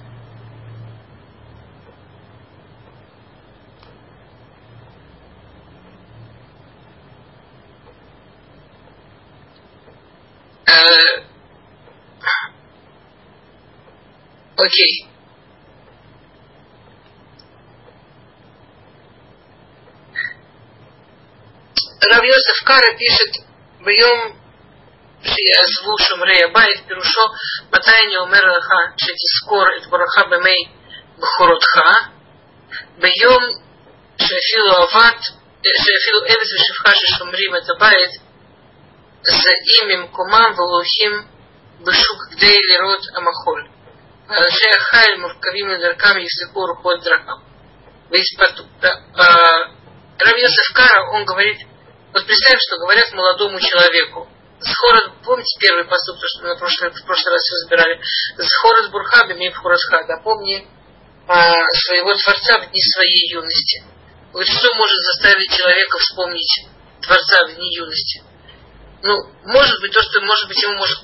Э, окей. Рав Йосеф Кара пишет, ביום שיעזבו שומרי הבית, פירושו מתי אני אומר לך שתזכור את בורך במי בכורותך, ביום שאפילו עבד, שאפילו עבד ושפחה ששומרים את הבית, זעים ממקומם והולכים בשוק כדי לראות המחול. אנשי החיל מורכבים לדרכם יפסקו רוחות דרכם. Рав Йосеф Кара, он говорит, вот представим, что говорят молодому человеку, Схорат, помните первый посуд, что мы на прошлый, в прошлый раз разбирали? Схорат Бурхаби Мейбхурасхада. Помни а, своего Творца в дни своей юности. Говорит, что может заставить человека вспомнить Творца в дни юности? ну, может быть, то, что, может быть, ему может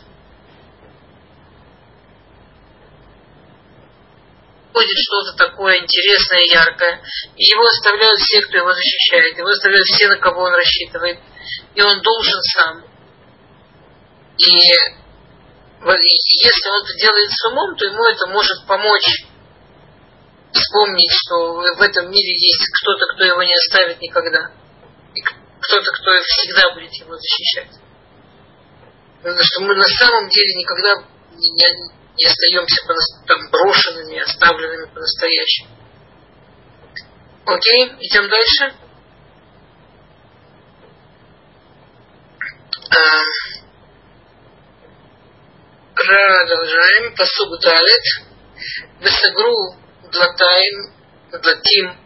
происходит что-то такое интересное, яркое, и его оставляют все, кто его защищает, его оставляют все, на кого он рассчитывает, и он должен сам. И если он это делает с умом, то ему это может помочь вспомнить, что в этом мире есть кто-то, кто его не оставит никогда. И кто-то, кто всегда будет его защищать. Потому что мы на самом деле никогда не, не, остаемся там, брошенными, оставленными по-настоящему. Окей, идем дальше. Продолжаем. Посуг далит. Весагру длатаем, длатим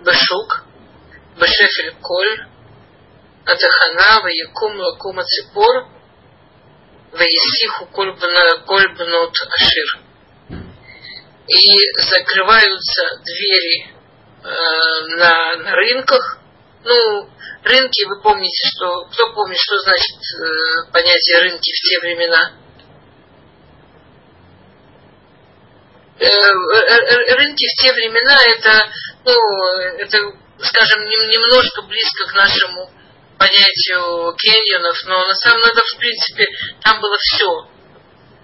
бешук, бешефель коль, атахана, ваякум лакум аципор, ваесиху коль бнот ашир. И закрываются двери э, на, на рынках. Ну, рынки, вы помните, что... Кто помнит, что значит э, понятие рынки в те времена? Э, э, рынки в те времена это, ну, это, скажем, немножко близко к нашему понятию кеньонов, но на самом деле, в принципе, там было все.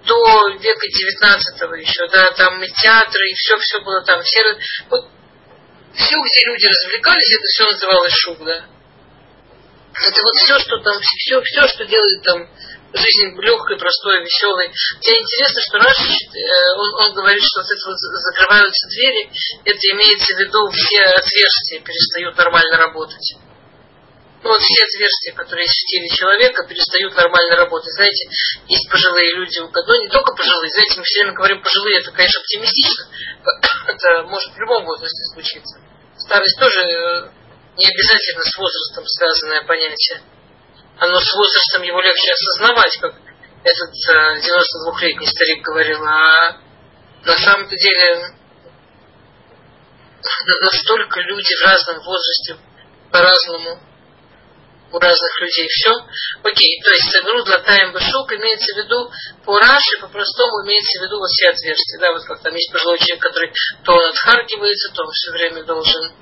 До века 19 еще, да, там и театры, и все, все было там. Все, вот, все, где люди развлекались, это все называлось шуб, да. Это вот все, что там, все, все, что делает там жизнь легкой, простой, веселой. Тебе интересно, что Раш, э, он, он говорит, что вот это вот закрываются двери, это имеется в виду все отверстия перестают нормально работать. Ну, вот все отверстия, которые есть в теле человека, перестают нормально работать. Знаете, есть пожилые люди, ну не только пожилые, знаете, мы все время говорим пожилые, это, конечно, оптимистично. Это может в любом возрасте случиться. Старость тоже э, не обязательно с возрастом связанное понятие оно с возрастом его легче осознавать, как этот 92-летний э, старик говорил, а на самом-то деле настолько люди в разном возрасте по-разному у разных людей все. Окей, то есть Сагру Длатаем Башук имеется в виду по Раши, по-простому имеется в виду вот все отверстия. Да, вот как там есть пожилой человек, который то он отхаркивается, то он все время должен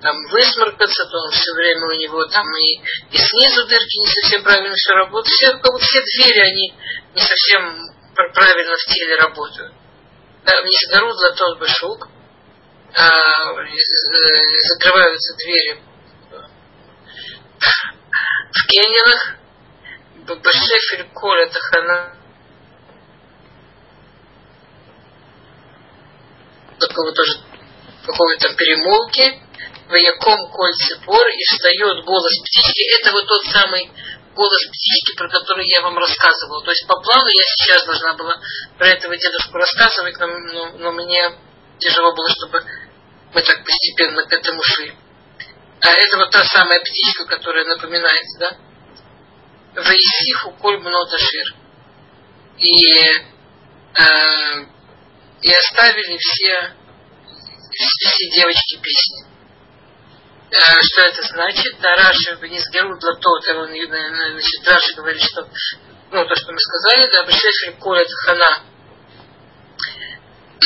там высморкаться, то он все время у него там и, и снизу дырки не совсем правильно все работает. Все, как будто все двери, они не совсем правильно в теле работают. Да, вниз гору золотой башук, а, закрываются двери в Кенинах, Башефель Коля Тахана, такого тоже какой-то перемолки, Ваяком коль цепор, и встает голос птички. Это вот тот самый голос птички, про который я вам рассказывала. То есть по плану я сейчас должна была про этого дедушку рассказывать, но, но, но мне тяжело было, чтобы мы так постепенно к этому шли. А это вот та самая птичка, которая напоминает, да? Ваисиху коль мноташир. И, э, и оставили все, все девочки песни. Э, что это значит? Да, Раши Бенизгеру Длатот, он, значит, Раши говорит, что, ну, то, что мы сказали, да, Бешефель Колет Хана,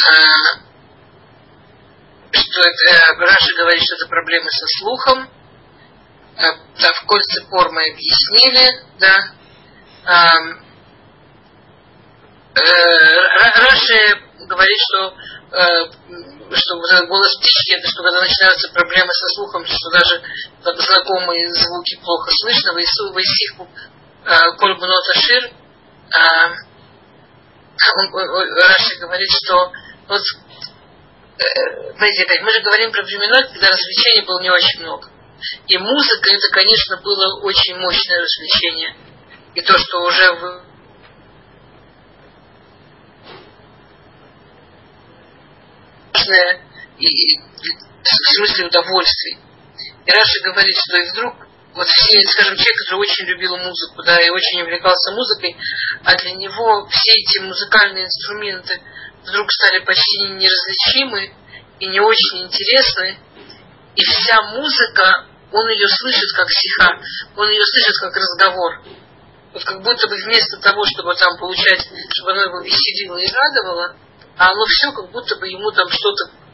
а, что это, э, Раши говорит, что это проблемы со слухом, да, в кольце пор мы объяснили, да, Раши говорит, что что вот этот голос птички, это что когда начинаются проблемы со слухом, что даже как знакомые звуки плохо слышно, Вайсиху, а, Кольбунот Ашир, а, Раши говорит, что вот, э, знаете, опять, мы же говорим про времена, когда развлечений было не очень много. И музыка, это, конечно, было очень мощное развлечение. И то, что уже в и в смысле удовольствий. И Раша говорит, что и вдруг вот все, скажем, человек, который очень любил музыку, да, и очень увлекался музыкой, а для него все эти музыкальные инструменты вдруг стали почти неразличимы и не очень интересны, и вся музыка, он ее слышит как стиха, он ее слышит как разговор. Вот как будто бы вместо того, чтобы там получать, чтобы оно его веселило и радовало, а оно все как будто бы ему там что-то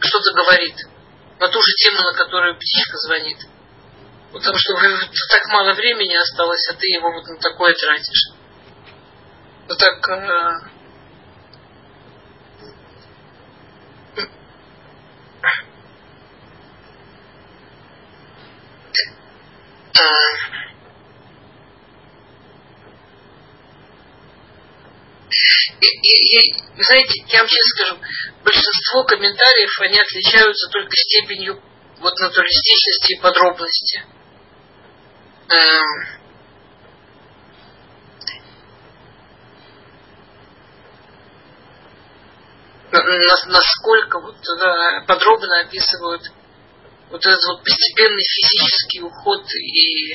что-то говорит на ту же тему, на которую птичка звонит. Потому что так мало времени осталось, а ты его вот на такое тратишь. Вот так И, и, вы знаете, я вам честно скажу, большинство комментариев, они отличаются только степенью вот натуралистичности и подробности. Эм, насколько вот подробно описывают вот этот вот постепенный физический уход и,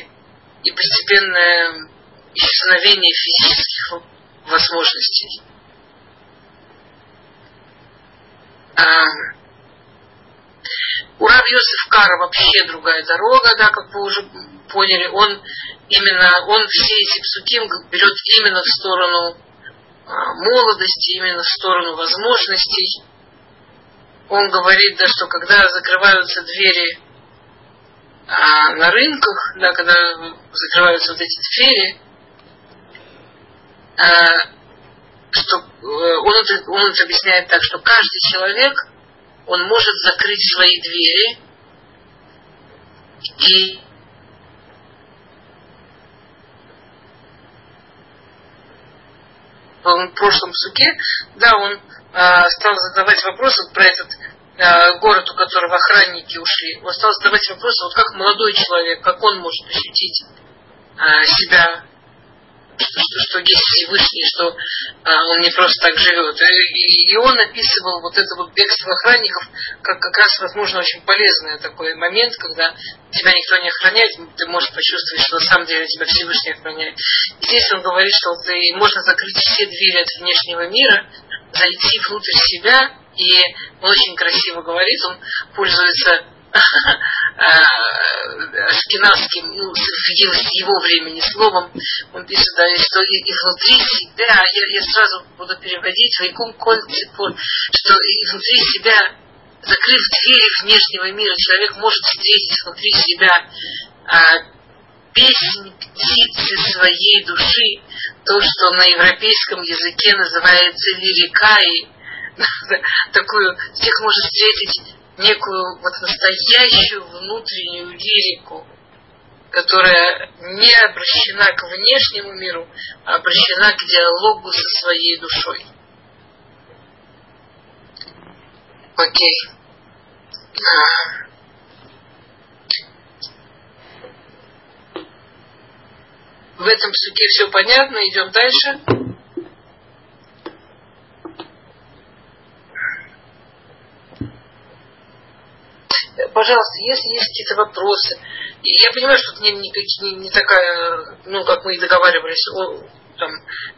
и постепенное исчезновение физических возможностей. А, у Рав Йосиф Кара вообще другая дорога, да, как вы уже поняли, он именно, он все эти псуки берет именно в сторону молодости, именно в сторону возможностей. Он говорит, да, что когда закрываются двери а, на рынках, да, когда закрываются вот эти двери, а, что э, он он это объясняет так, что каждый человек, он может закрыть свои двери и в прошлом суке, да, он э, стал задавать вопросы про этот э, город, у которого охранники ушли. Он стал задавать вопросы, вот как молодой человек, как он может ощутить э, себя что, что есть Всевышний, что а, он не просто так живет. И, и он описывал вот это вот бегство охранников как как раз, возможно, очень полезный такой момент, когда тебя никто не охраняет, ты можешь почувствовать, что на самом деле тебя Всевышний охраняет. Здесь он говорит, что ты, можно закрыть все двери от внешнего мира, зайти внутрь себя, и он очень красиво говорит, он пользуется ашкенадским, ну, с его времени словом, он пишет, да, что и, и внутри себя, я, я сразу буду переводить, вайкум коль что и внутри себя, закрыв двери внешнего мира, человек может встретить внутри себя а, песнь птицы своей души, то, что на европейском языке называется лирикаей, такую, всех может встретить некую вот настоящую внутреннюю лирику, которая не обращена к внешнему миру, а обращена к диалогу со своей душой. Окей. В этом суке все понятно, идем дальше. Пожалуйста, если есть какие-то вопросы, я понимаю, что это не, не, не, не такая, ну, как мы и договаривались, о, там,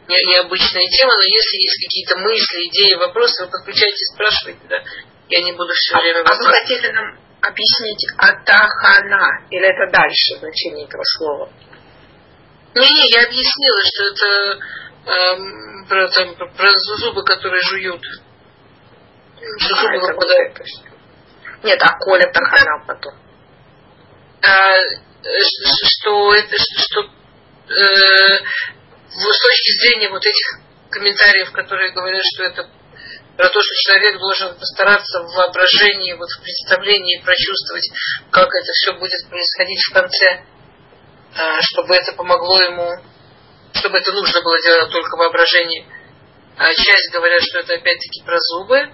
не, необычная тема, но если есть какие-то мысли, идеи, вопросы, вы подключайтесь, спрашивайте, да, я не буду все время... А, а вы хотели нам объяснить атахана, или это дальше значение этого слова? Не-не, я объяснила, что это эм, про, там, про зубы, которые жуют. Что зубы выпадают. Нет, а Коля Тахана потом. А, что это, что э, с точки зрения вот этих комментариев, которые говорят, что это про то, что человек должен постараться в воображении, вот в представлении прочувствовать, как это все будет происходить в конце, а, чтобы это помогло ему, чтобы это нужно было делать только в воображении. А часть говорят, что это опять-таки про зубы,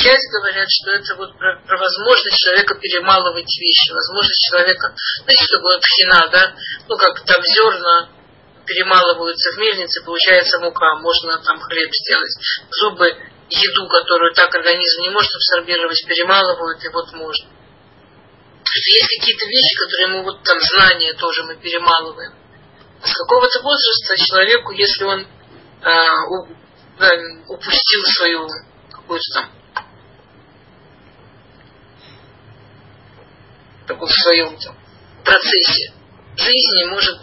часть говорят, что это вот про, про возможность человека перемалывать вещи, возможность человека, знаете, что такое пхина, да? Ну, как там зерна перемалываются в мельнице, получается мука, можно там хлеб сделать. Зубы, еду, которую так организм не может абсорбировать, перемалывают, и вот можно. Есть какие-то вещи, которые мы вот там знания тоже мы перемалываем. С какого-то возраста человеку, если он а, у, да, упустил свою какую-то там как в своем процессе жизни может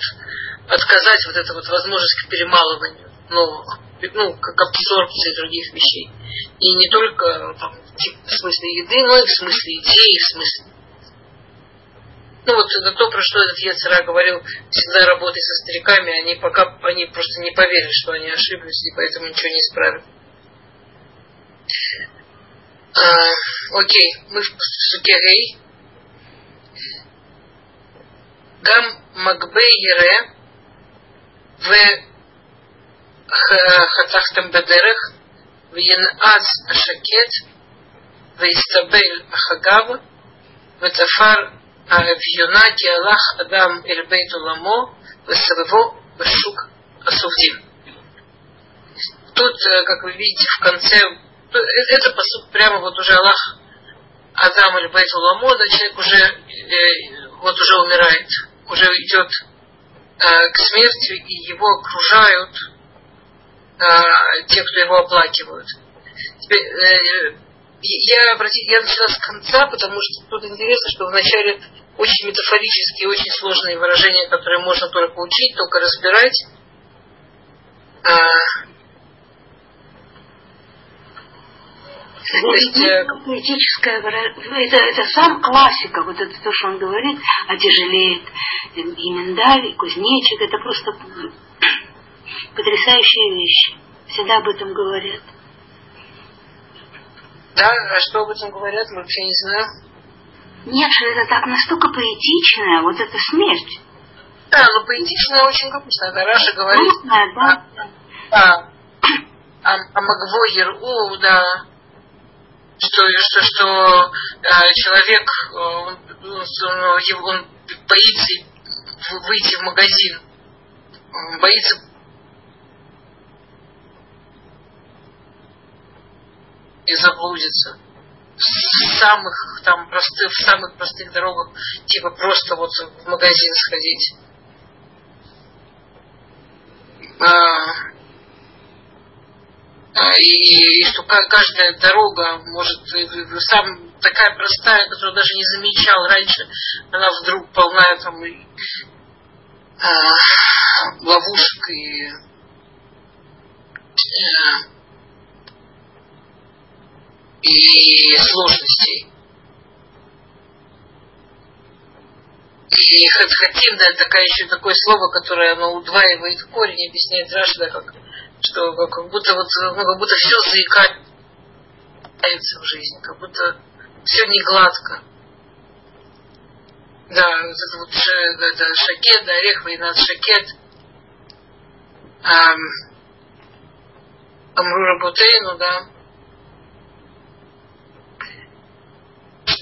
отказать вот эта вот возможность к перемалыванию нового. ну, как абсорбции других вещей. И не только там, в смысле еды, но и в смысле идей, в смысле ну вот это то, про что этот Ецера говорил, всегда работай со стариками, они пока они просто не поверят, что они ошиблись, и поэтому ничего не исправят. А, окей, мы в Сукерей. Гам Макбе Ере в חתכתם בדרך וינעץ השקט ויסתבל החגב ותפר האביונה כי הלך אדם אל בית עולמו וסבבו בשוק осудим. Тут, как вы видите, в конце, это посуд прямо вот уже Аллах Адам или Бейт Ламода, человек уже, э, вот уже умирает, уже идет э, к смерти, и его окружают э, те, кто его оплакивают. Теперь, э, я, простите, я начала с конца, потому что тут интересно, что вначале очень метафорические, очень сложные выражения, которые можно только учить, только разбирать. А, То есть, э, поэтическое выражение, это, это сам классика, вот это то, что он говорит, отяжелеет и миндаль, и кузнечик, это просто потрясающие вещи. Всегда об этом говорят. Да, а что об этом говорят, мы вообще не знаем. Нет, что это так настолько поэтичное, вот эта смерть. Да, но поэтичная очень грустная. Да, Раша говорит. Грустная, да. А, а, а Магво Еру, да, что, что, что а, человек, он, он, он боится выйти в магазин, боится и заблудится. В самых там простых, в самых простых дорогах, типа просто вот в магазин сходить. А и, и что каждая дорога может сам такая простая, которую даже не замечал раньше, она вдруг полна там и, а, ловушек и а, и сложностей. И хатхатим, да, такое еще такое слово, которое оно удваивает корень, объясняет Раша, да, как, что как будто вот, ну, как будто все заикается в жизни, как будто все не гладко. Да, вот это вот да, да, шакет, да, орех, война шакет. Амрура Бутейну, да.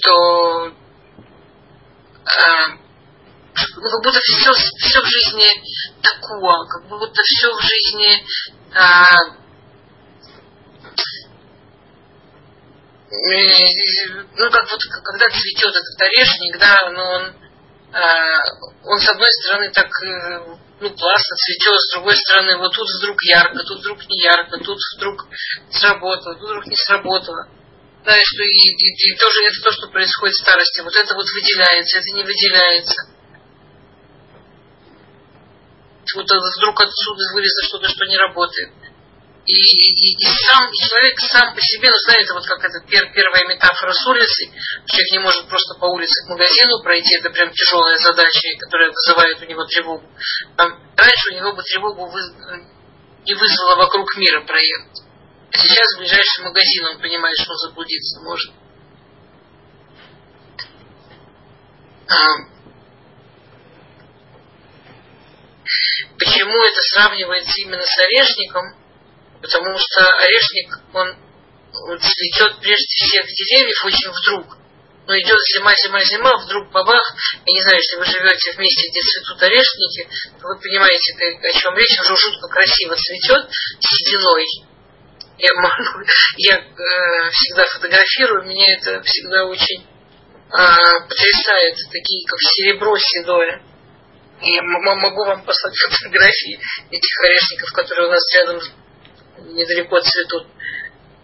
что э, как будто все, все в жизни такое, как будто все в жизни э, ну, как вот, когда цветет этот орешник, да, но он, э, он с одной стороны так, э, ну, классно цветет, с другой стороны, вот тут вдруг ярко, тут вдруг не ярко, тут вдруг сработало, тут вдруг не сработало да, что и, и, и тоже это то, что происходит в старости. Вот это вот выделяется, это не выделяется. Вот вдруг отсюда вылезло что-то, что не работает. И, и, и сам человек сам по себе, ну знаете, вот как это пер, первая метафора с улицы, человек не может просто по улице к магазину пройти, это прям тяжелая задача, которая вызывает у него тревогу. Там, раньше у него бы тревогу вы, не вызвала вокруг мира проехать. Сейчас в ближайший магазин он понимает, что он заблудиться может. А, почему это сравнивается именно с орешником? Потому что орешник, он цветет прежде всех деревьев очень вдруг. Но идет зима, зима, зима, вдруг бабах. Я не знаю, если вы живете в месте, где цветут орешники, то вы понимаете, о чем речь. Уже жутко красиво цветет сединой я, могу, я э, всегда фотографирую, меня это всегда очень э, потрясает, такие как серебро седое. И могу вам послать фотографии этих орешников, которые у нас рядом недалеко цветут.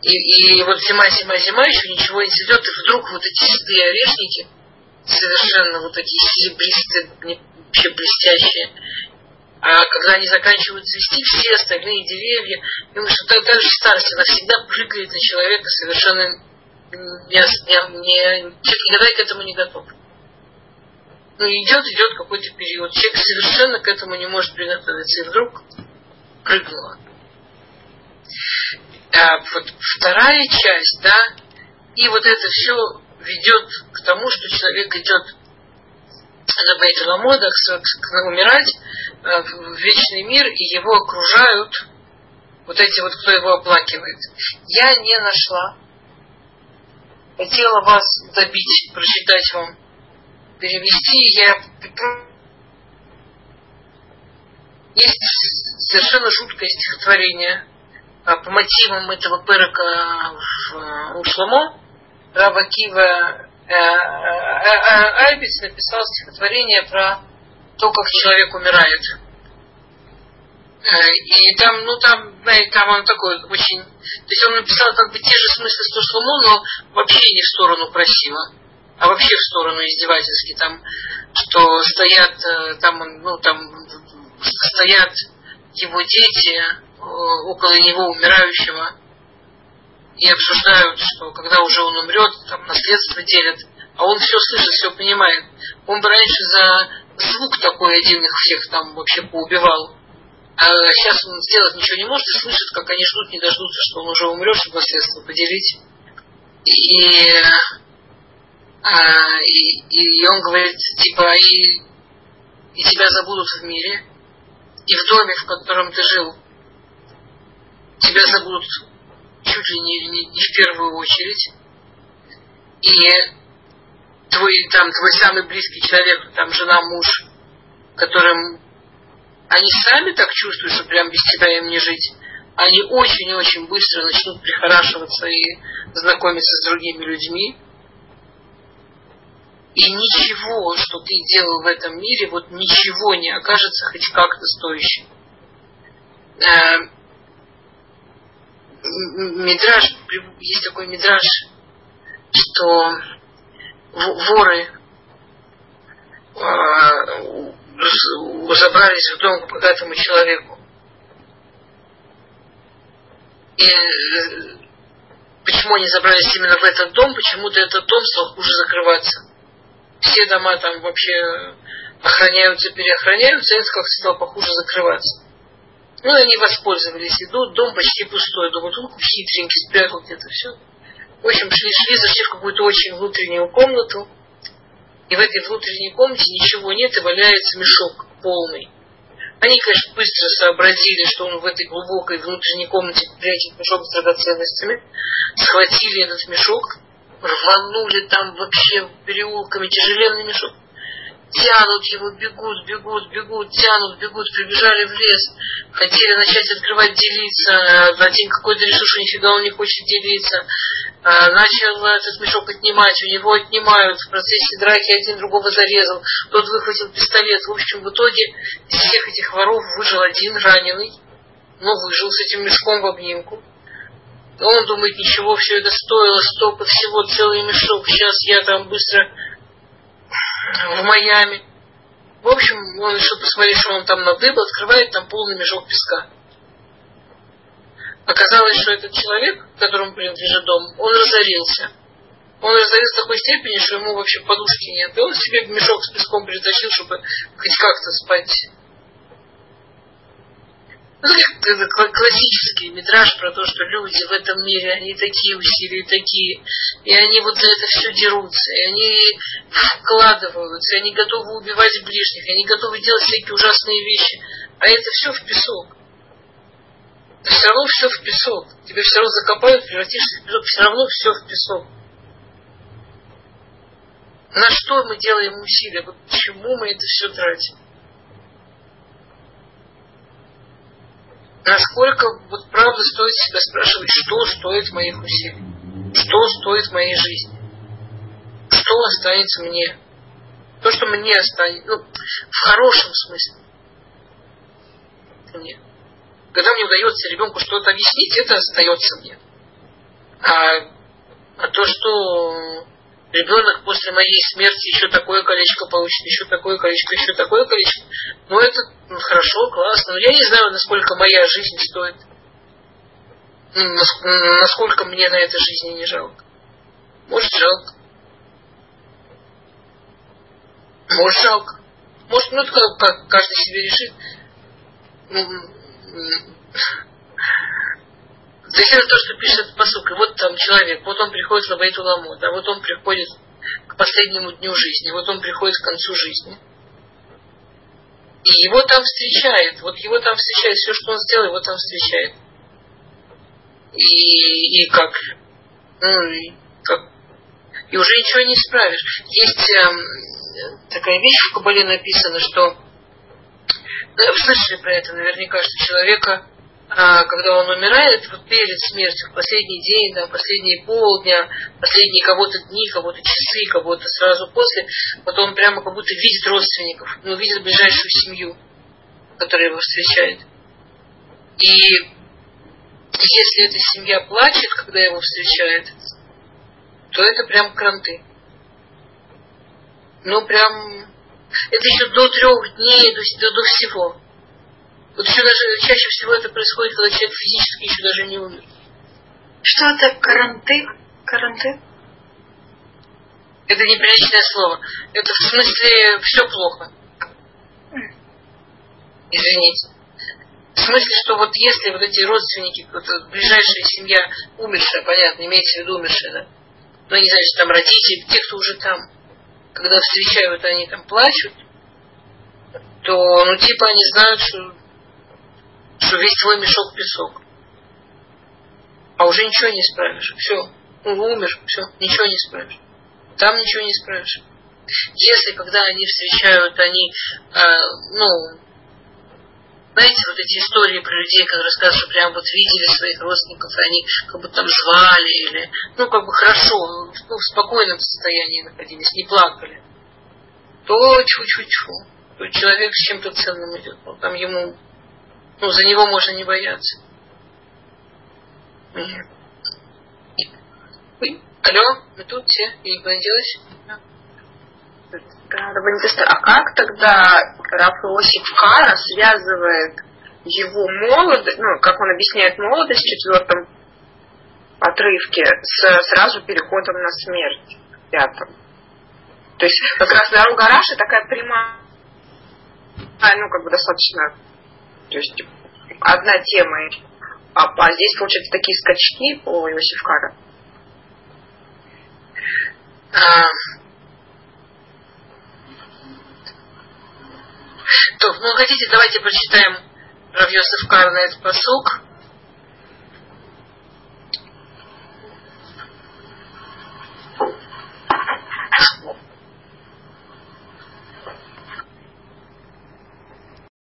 И, и вот зима, зима, зима, еще ничего не цветет, и вдруг вот эти седые орешники, совершенно вот такие серебристые, вообще блестящие, А когда они заканчивают цвести, все остальные деревья, потому что так, так же старость, она всегда прыгает на человека совершенно не, не, не, человек никогда к этому не готов. Ну, идет, идет какой-то период. Человек совершенно к этому не может приготовиться. И вдруг прыгнула. А вот вторая часть, да, и вот это все ведет к тому, что человек идет на Бейталамодах умирать э, в вечный мир, и его окружают вот эти вот, кто его оплакивает. Я не нашла. Хотела вас добить, прочитать вам, перевести. Я есть совершенно жуткое стихотворение а, по мотивам этого перека в Ушламо. Раба Кива Э, э, э, Айбиц написал стихотворение про то, как человек умирает. И там, ну там, там он такой очень... То есть он написал как бы те же смыслы, что Шлому, но вообще не в сторону красиво, а вообще в сторону издевательски. Там, что стоят, там, ну там, стоят его дети около него умирающего, и обсуждают, что когда уже он умрет, там наследство делят, а он все слышит, все понимает. Он бы раньше за звук такой один их всех там вообще поубивал. А сейчас он сделать ничего не может и слышит, как они ждут, не дождутся, что он уже умрет, чтобы наследство поделить. И, а, и, и он говорит, типа, и, и тебя забудут в мире, и в доме, в котором ты жил, тебя забудут чуть ли не, не, не в первую очередь. И твой, там, твой самый близкий человек, там, жена, муж, которым они сами так чувствуют, что прям без тебя им не жить, они очень-очень быстро начнут прихорашиваться и знакомиться с другими людьми. И ничего, что ты делал в этом мире, вот ничего не окажется хоть как-то стоящим. Э, мидраж, есть такой мидраж, что воры э, забрались в дом к богатому человеку. И э, почему они забрались именно в этот дом? Почему-то этот дом стал хуже закрываться. Все дома там вообще охраняются, переохраняются, этот как стал похуже закрываться. Ну, они воспользовались. Идут, дом почти пустой. Думают, ну, хитренький, спрятал где-то все. В общем, шли-шли, зашли в какую-то очень внутреннюю комнату. И в этой внутренней комнате ничего нет, и валяется мешок полный. Они, конечно, быстро сообразили, что он в этой глубокой внутренней комнате прячет мешок с драгоценностями. Схватили этот мешок, рванули там вообще переулками тяжеленный мешок тянут его, бегут, бегут, бегут, тянут, бегут, прибежали в лес, хотели начать открывать, делиться, один какой-то решил, что нифига он не хочет делиться, а, начал этот мешок отнимать, у него отнимают, в процессе драки один другого зарезал, тот выхватил пистолет, в общем, в итоге из всех этих воров выжил один раненый, но выжил с этим мешком в обнимку. Он думает, ничего, все это стоило, столько всего, целый мешок, сейчас я там быстро в Майами. В общем, он решил посмотреть, что он там надыбал, открывает там полный мешок песка. Оказалось, что этот человек, которому принадлежит дом, он разорился. Он разорился в такой степени, что ему вообще подушки нет. И он себе мешок с песком притащил, чтобы хоть как-то спать классический метраж про то, что люди в этом мире, они такие усилия, такие, и они вот за это все дерутся, и они вкладываются, и они готовы убивать ближних, они готовы делать всякие ужасные вещи, а это все в песок. Все равно все в песок. Тебя все равно закопают, превратишься в песок, все равно все в песок. На что мы делаем усилия? Вот почему мы это все тратим? Насколько вот правда стоит себя спрашивать, что стоит моих усилий, что стоит моей жизни, что останется мне, то, что мне останется, ну, в хорошем смысле. Мне. Когда мне удается ребенку что-то объяснить, это остается мне. А, а то, что ребенок после моей смерти еще такое количество получит, еще такое количество, еще такое количество. Ну, это ну, хорошо, классно. Но я не знаю, насколько моя жизнь стоит. Ну, насколько мне на этой жизни не жалко. Может, жалко. Может, жалко. Может, ну, это как каждый себе решит. То есть это то, что пишет посук. И вот там человек, вот он приходит в Лабайт Уламот, да, вот он приходит к последнему дню жизни, вот он приходит к концу жизни. И его там встречает, вот его там встречает, все, что он сделал, его там встречает. И, и как? Ну, и как? И уже ничего не исправишь. Есть эм, такая вещь в Кабале написана, что ну, вы слышали про это наверняка, что человека а, когда он умирает, вот перед смертью, последний день, да, последние полдня, последние кого-то дни, кого-то часы, кого-то сразу после, вот он прямо как будто видит родственников, ну, видит ближайшую семью, которая его встречает. И если эта семья плачет, когда его встречает, то это прям кранты. Ну, прям... Это еще до трех дней, до, до, до всего. Вот еще даже чаще всего это происходит, когда человек физически еще даже не умер. Что это каранты? Каранты? Это неприличное слово. Это в смысле все плохо. Извините. В смысле, что вот если вот эти родственники, вот ближайшая семья умершая, понятно, имеется в виду умершая, да? Ну, не знаю, там родители, те, кто уже там, когда встречают, они там плачут, то, ну, типа, они знают, что что весь твой мешок песок. А уже ничего не исправишь. Все. Ну, умер, все, ничего не исправишь. Там ничего не исправишь. Если когда они встречают, они, э, ну, знаете, вот эти истории про людей, которые рассказывают, что прям вот видели своих родственников, и они как бы там звали, или, ну, как бы хорошо, ну, в спокойном состоянии находились, не плакали, то чу-чу-чу, то человек с чем-то ценным идет. Ну, там ему ну, за него можно не бояться. Нет. Ой, алло, мы тут все, никуда не делась? Да, а как тогда Раф Иосиф Кара связывает его молодость, ну, как он объясняет молодость в четвертом отрывке, с сразу переходом на смерть в пятом? То есть как раз дорога Раши такая прямая, ну, как бы достаточно то есть одна тема, а, а здесь получается такие скачки по Иосиф А, то, ну, хотите, давайте прочитаем Рав Йосиф Кар на этот посук.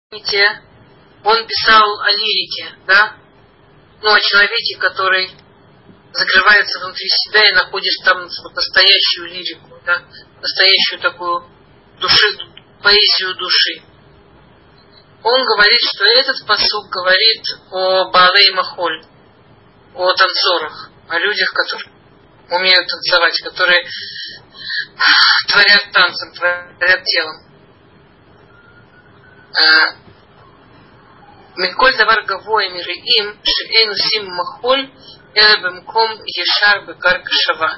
Помните, он писал о лирике, да? Ну, о человеке, который закрывается внутри себя и находишь там настоящую лирику, да? Настоящую такую души, поэзию души. Он говорит, что этот посуд говорит о Балей Махоль, о танцорах, о людях, которые умеют танцевать, которые творят танцем, творят телом. מכל דבר גבוה הם יראים שאין עושים מחול אלא במקום ישר בקרקע שווה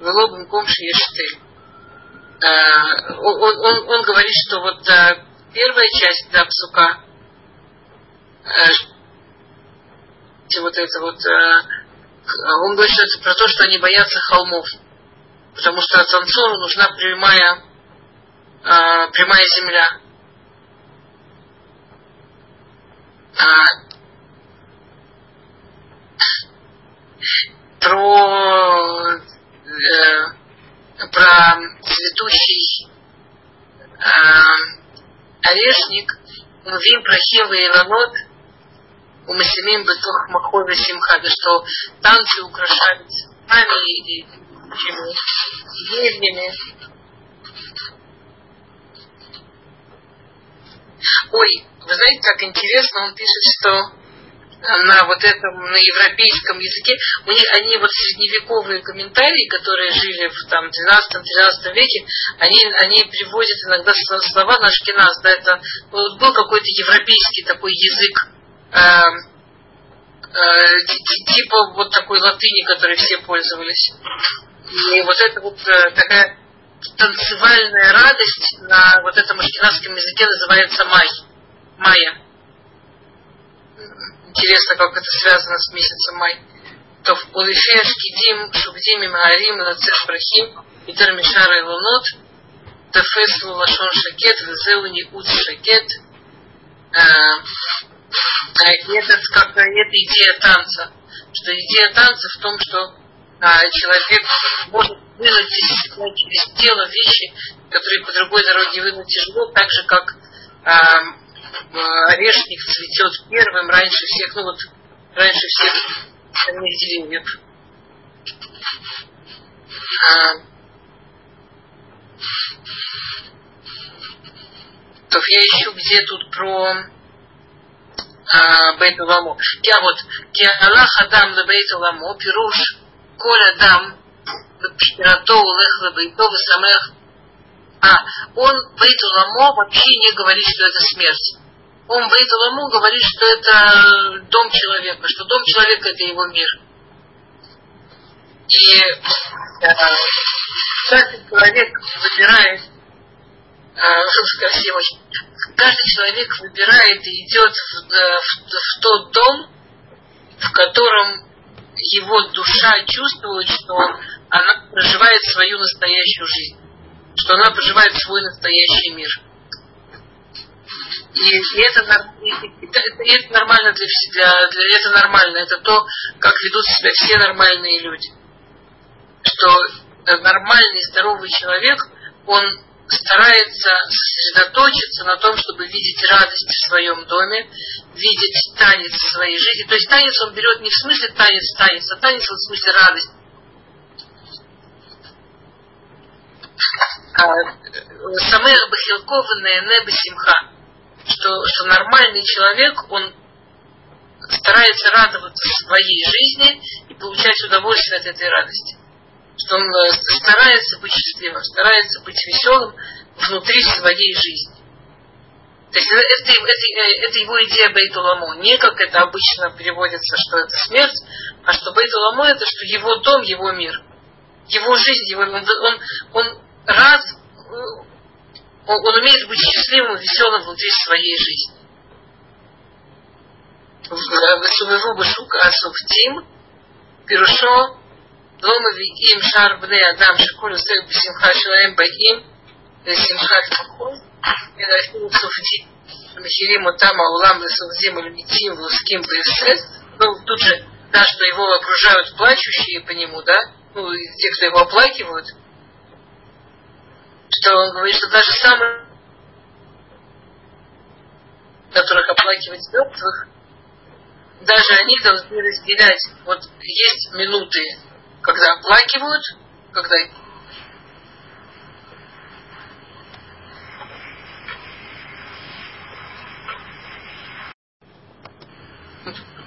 ולא במקום שיש תל. Он, он, он говорит, что вот э, первая часть да, псука, э, вот это вот, э, он говорит, что это про то, что они боятся холмов, потому что Ацанцуру нужна прямая, прямая земля. Про, э, про цветущий э, орешник, Мувим про Хева и Ланот, у Масимим Бетох Махове Симха, что танцы украшают цветами и чему? Деревнями. Ой, вы знаете, как интересно, он пишет, что на вот этом, на европейском языке, у них, они вот средневековые комментарии, которые жили в там 12-13 веке, они, они приводят иногда слова на ашкеназ, да, это вот был какой-то европейский такой язык, э, э, типа вот такой латыни, которой все пользовались. И вот это вот э, такая танцевальная радость на вот этом ашкенадском языке называется май. Майя. Интересно, как это связано с месяцем май. То в Улифе Шкидим Шубдим Имаарим Лацех Брахим Итер Мишара и Лунот Тафес Лашон Шакет Везеуни Ут Шакет этот, как это идея танца. Что идея танца в том, что а, человек может вынуть через тело вещи, которые по другой дороге вынуть тяжело, так же, как а, орешник цветет первым раньше всех, ну вот раньше всех остальных деревьев. А, то я ищу, где тут про а, Бейт Уламо. Я вот, Киалах Адам Бейт Уламо, Пируш, Коля Адам, Пширато Улех Лабейто, Самех. А, он Бейт Уламо вообще не говорит, что это смерть он Бейт говорит, что это дом человека, что дом человека это его мир. И э, каждый человек выбирает, э, красиво, каждый человек выбирает и идет в, э, в, в тот дом, в котором его душа чувствует, что она проживает свою настоящую жизнь, что она проживает свой настоящий мир. И это, это, это нормально для, для, для это нормально. Это то, как ведут себя все нормальные люди. Что нормальный, здоровый человек, он старается сосредоточиться на том, чтобы видеть радость в своем доме, видеть танец в своей жизни. То есть танец он берет не в смысле танец, танец, а танец в смысле радость. А, Самех Бахилкованная Неба Симха что, что нормальный человек, он старается радоваться своей жизни и получать удовольствие от этой радости что он старается быть счастливым, старается быть веселым внутри своей жизни. То есть это, это, это его идея Бейтуламу. Не как это обычно переводится, что это смерть, а что Бейтуламу это что его дом, его мир. Его жизнь, его, он, он, он раз он, он умеет быть счастливым и веселым внутри своей жизни. Высувыву бы шука асуфтим, пирушо לא מביאים שאר בני אדם שכל עוסק בשמחה שלהם באים לשמחת כחול, אלא אפילו שופטים מכירים אותם העולם וסובזים על מתים ועוסקים בהפסד, ну, тут же, да, что его окружают плачущие по нему, да, ну, те, кто его оплакивают, что он говорит, что даже самые, которых оплакивать мертвых, даже они должны разделять. Вот есть минуты, когда оплакивают, когда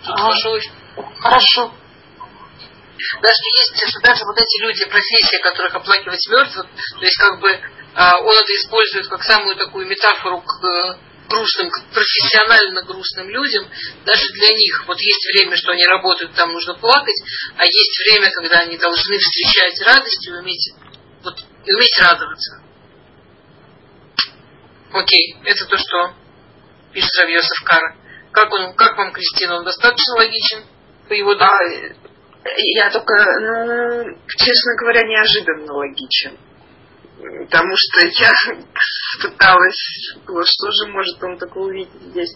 а, Хорошо даже есть, даже вот эти люди, профессия, которых оплакивать мертвых, то есть как бы а, он это использует как самую такую метафору к э, грустным, профессионально грустным людям, даже для них. Вот есть время, что они работают, там нужно плакать, а есть время, когда они должны встречать радость и уметь, вот, и уметь радоваться. Окей, это то, что пишет Равьосов Кара. Как, он, как вам, Кристина, он достаточно логичен по его данным? Я только, ну, честно говоря, неожиданно логичен. Потому что я пыталась, что же может он такое увидеть здесь.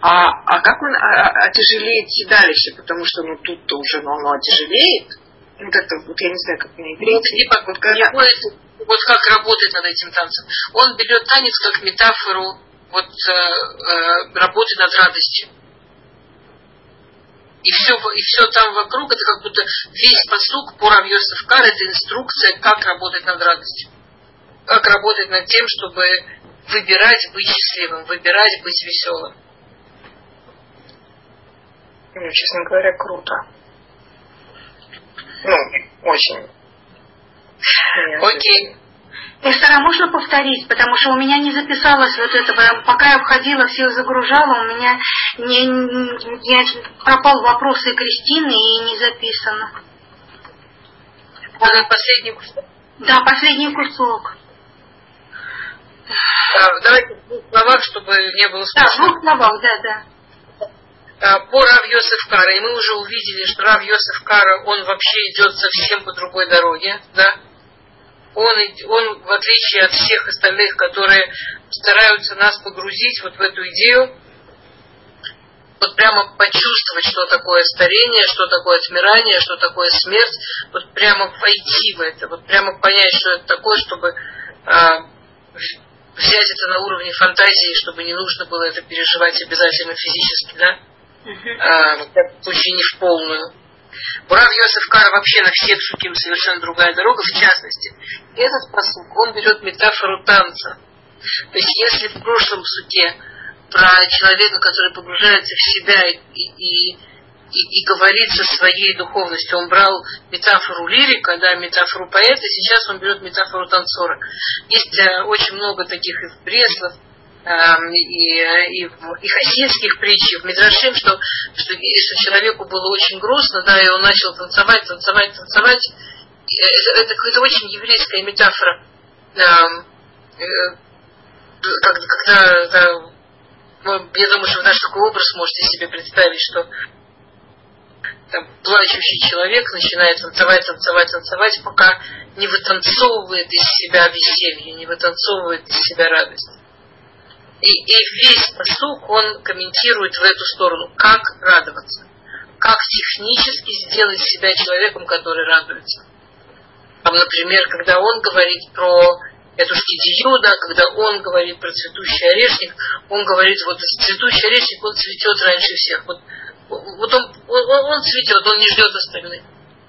А, а как он а, отяжелеет седалище? Потому что ну тут-то уже ну, оно отяжелеет. Ну как-то, вот я не знаю, как на иврите. Вот, вот, когда... вот как работает над этим танцем. Он берет танец как метафору вот, э, э, работы над радостью и все, и все там вокруг, это как будто весь посук по Равьосов Кар, это инструкция, как работать над радостью. Как работать над тем, чтобы выбирать быть счастливым, выбирать быть веселым. Ну, честно говоря, круто. Ну, очень. Окей. Эстера, можно повторить, потому что у меня не записалось вот этого. Пока я входила, все загружала, у меня не, не пропал вопрос и Кристины, и не записано. Это последний кусок? Да, последний кусок. А, давайте в двух словах, чтобы не было Да, в двух словах, да, да. А, по Рав Йосеф Кара, и мы уже увидели, что Рав Йосеф Кара, он вообще идет совсем по другой дороге, да? Он, он, в отличие от всех остальных, которые стараются нас погрузить вот в эту идею, вот прямо почувствовать, что такое старение, что такое отмирание, что такое смерть, вот прямо войти в это, вот прямо понять, что это такое, чтобы а, взять это на уровне фантазии, чтобы не нужно было это переживать обязательно физически, да? Мгм. а, в всяком случае не в полную. Урав Йосеф Кара вообще на все псуким совершенно другая дорога, в частности. Этот посук, он берет метафору танца. То есть если в прошлом суке про человека, который погружается в себя и, и, и, и говорит со своей духовностью, он брал метафору лирика, да, метафору поэта, сейчас он берет метафору танцора. Есть э, очень много таких и в Бреслов, эм, и, э, и, и хасидских притч, и в Мидрашим, что, что, что человеку было очень грустно, да, и он начал танцевать, танцевать, танцевать. И это, это какая-то очень еврейская метафора. Эм, э, когда, да, ну, я думаю, что вы даже такой образ можете себе представить, что там, плачущий человек начинает танцевать, танцевать, танцевать, пока не вытанцовывает из себя веселье, не вытанцовывает из себя радость. И, и весь посук, он комментирует в эту сторону, как радоваться, как технически сделать себя человеком, который радуется. Там, например, когда он говорит про эту штидию, да, когда он говорит про цветущий орешник, он говорит, вот цветущий орешник, он цветет раньше всех. Вот, вот он, он, он цветет, он не ждет остальных,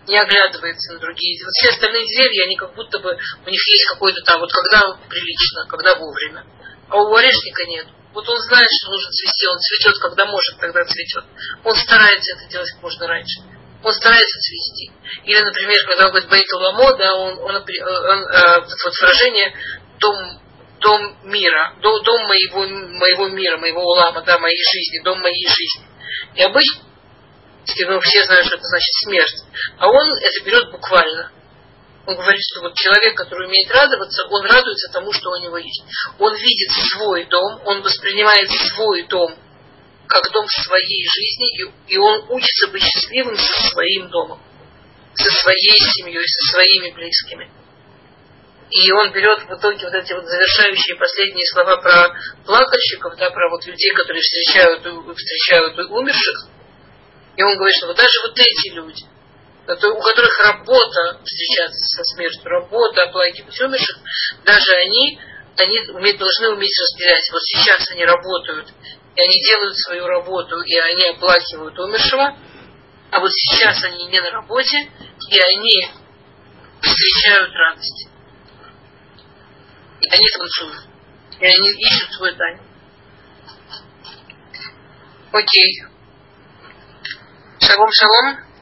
не оглядывается на другие. Все остальные деревья, они как будто бы, у них есть какой-то там, вот когда прилично, когда вовремя. А у орешника нет. Вот он знает, что нужно цвести, он цветет, когда может, тогда цветет. Он старается это делать как можно раньше. Он старается цвести. Или, например, когда он говорит Бейт Ламо, да, он, он, он, он, э, вот выражение дом, дом мира, дом, дом моего, моего мира, моего улама, да, моей жизни, дом моей жизни. И обычно, все знают, что это значит смерть. А он это берет буквально. Он говорит, что вот человек, который умеет радоваться, он радуется тому, что у него есть. Он видит свой дом, он воспринимает свой дом как дом своей жизни, и, и он учится быть счастливым со своим домом, со своей семьей, со своими близкими. И он берет в итоге вот эти вот завершающие последние слова про плакальщиков, да, про вот людей, которые встречают, встречают умерших. И он говорит, что вот даже вот эти люди, у которых работа встречаться со смертью, работа оплакивать умерших, даже они, они уметь, должны уметь разделять. Вот сейчас они работают, и они делают свою работу, и они оплакивают умершего, а вот сейчас они не на работе, и они встречают радость. И они танцуют. И они ищут свой танец. Окей. Шалом, шалом.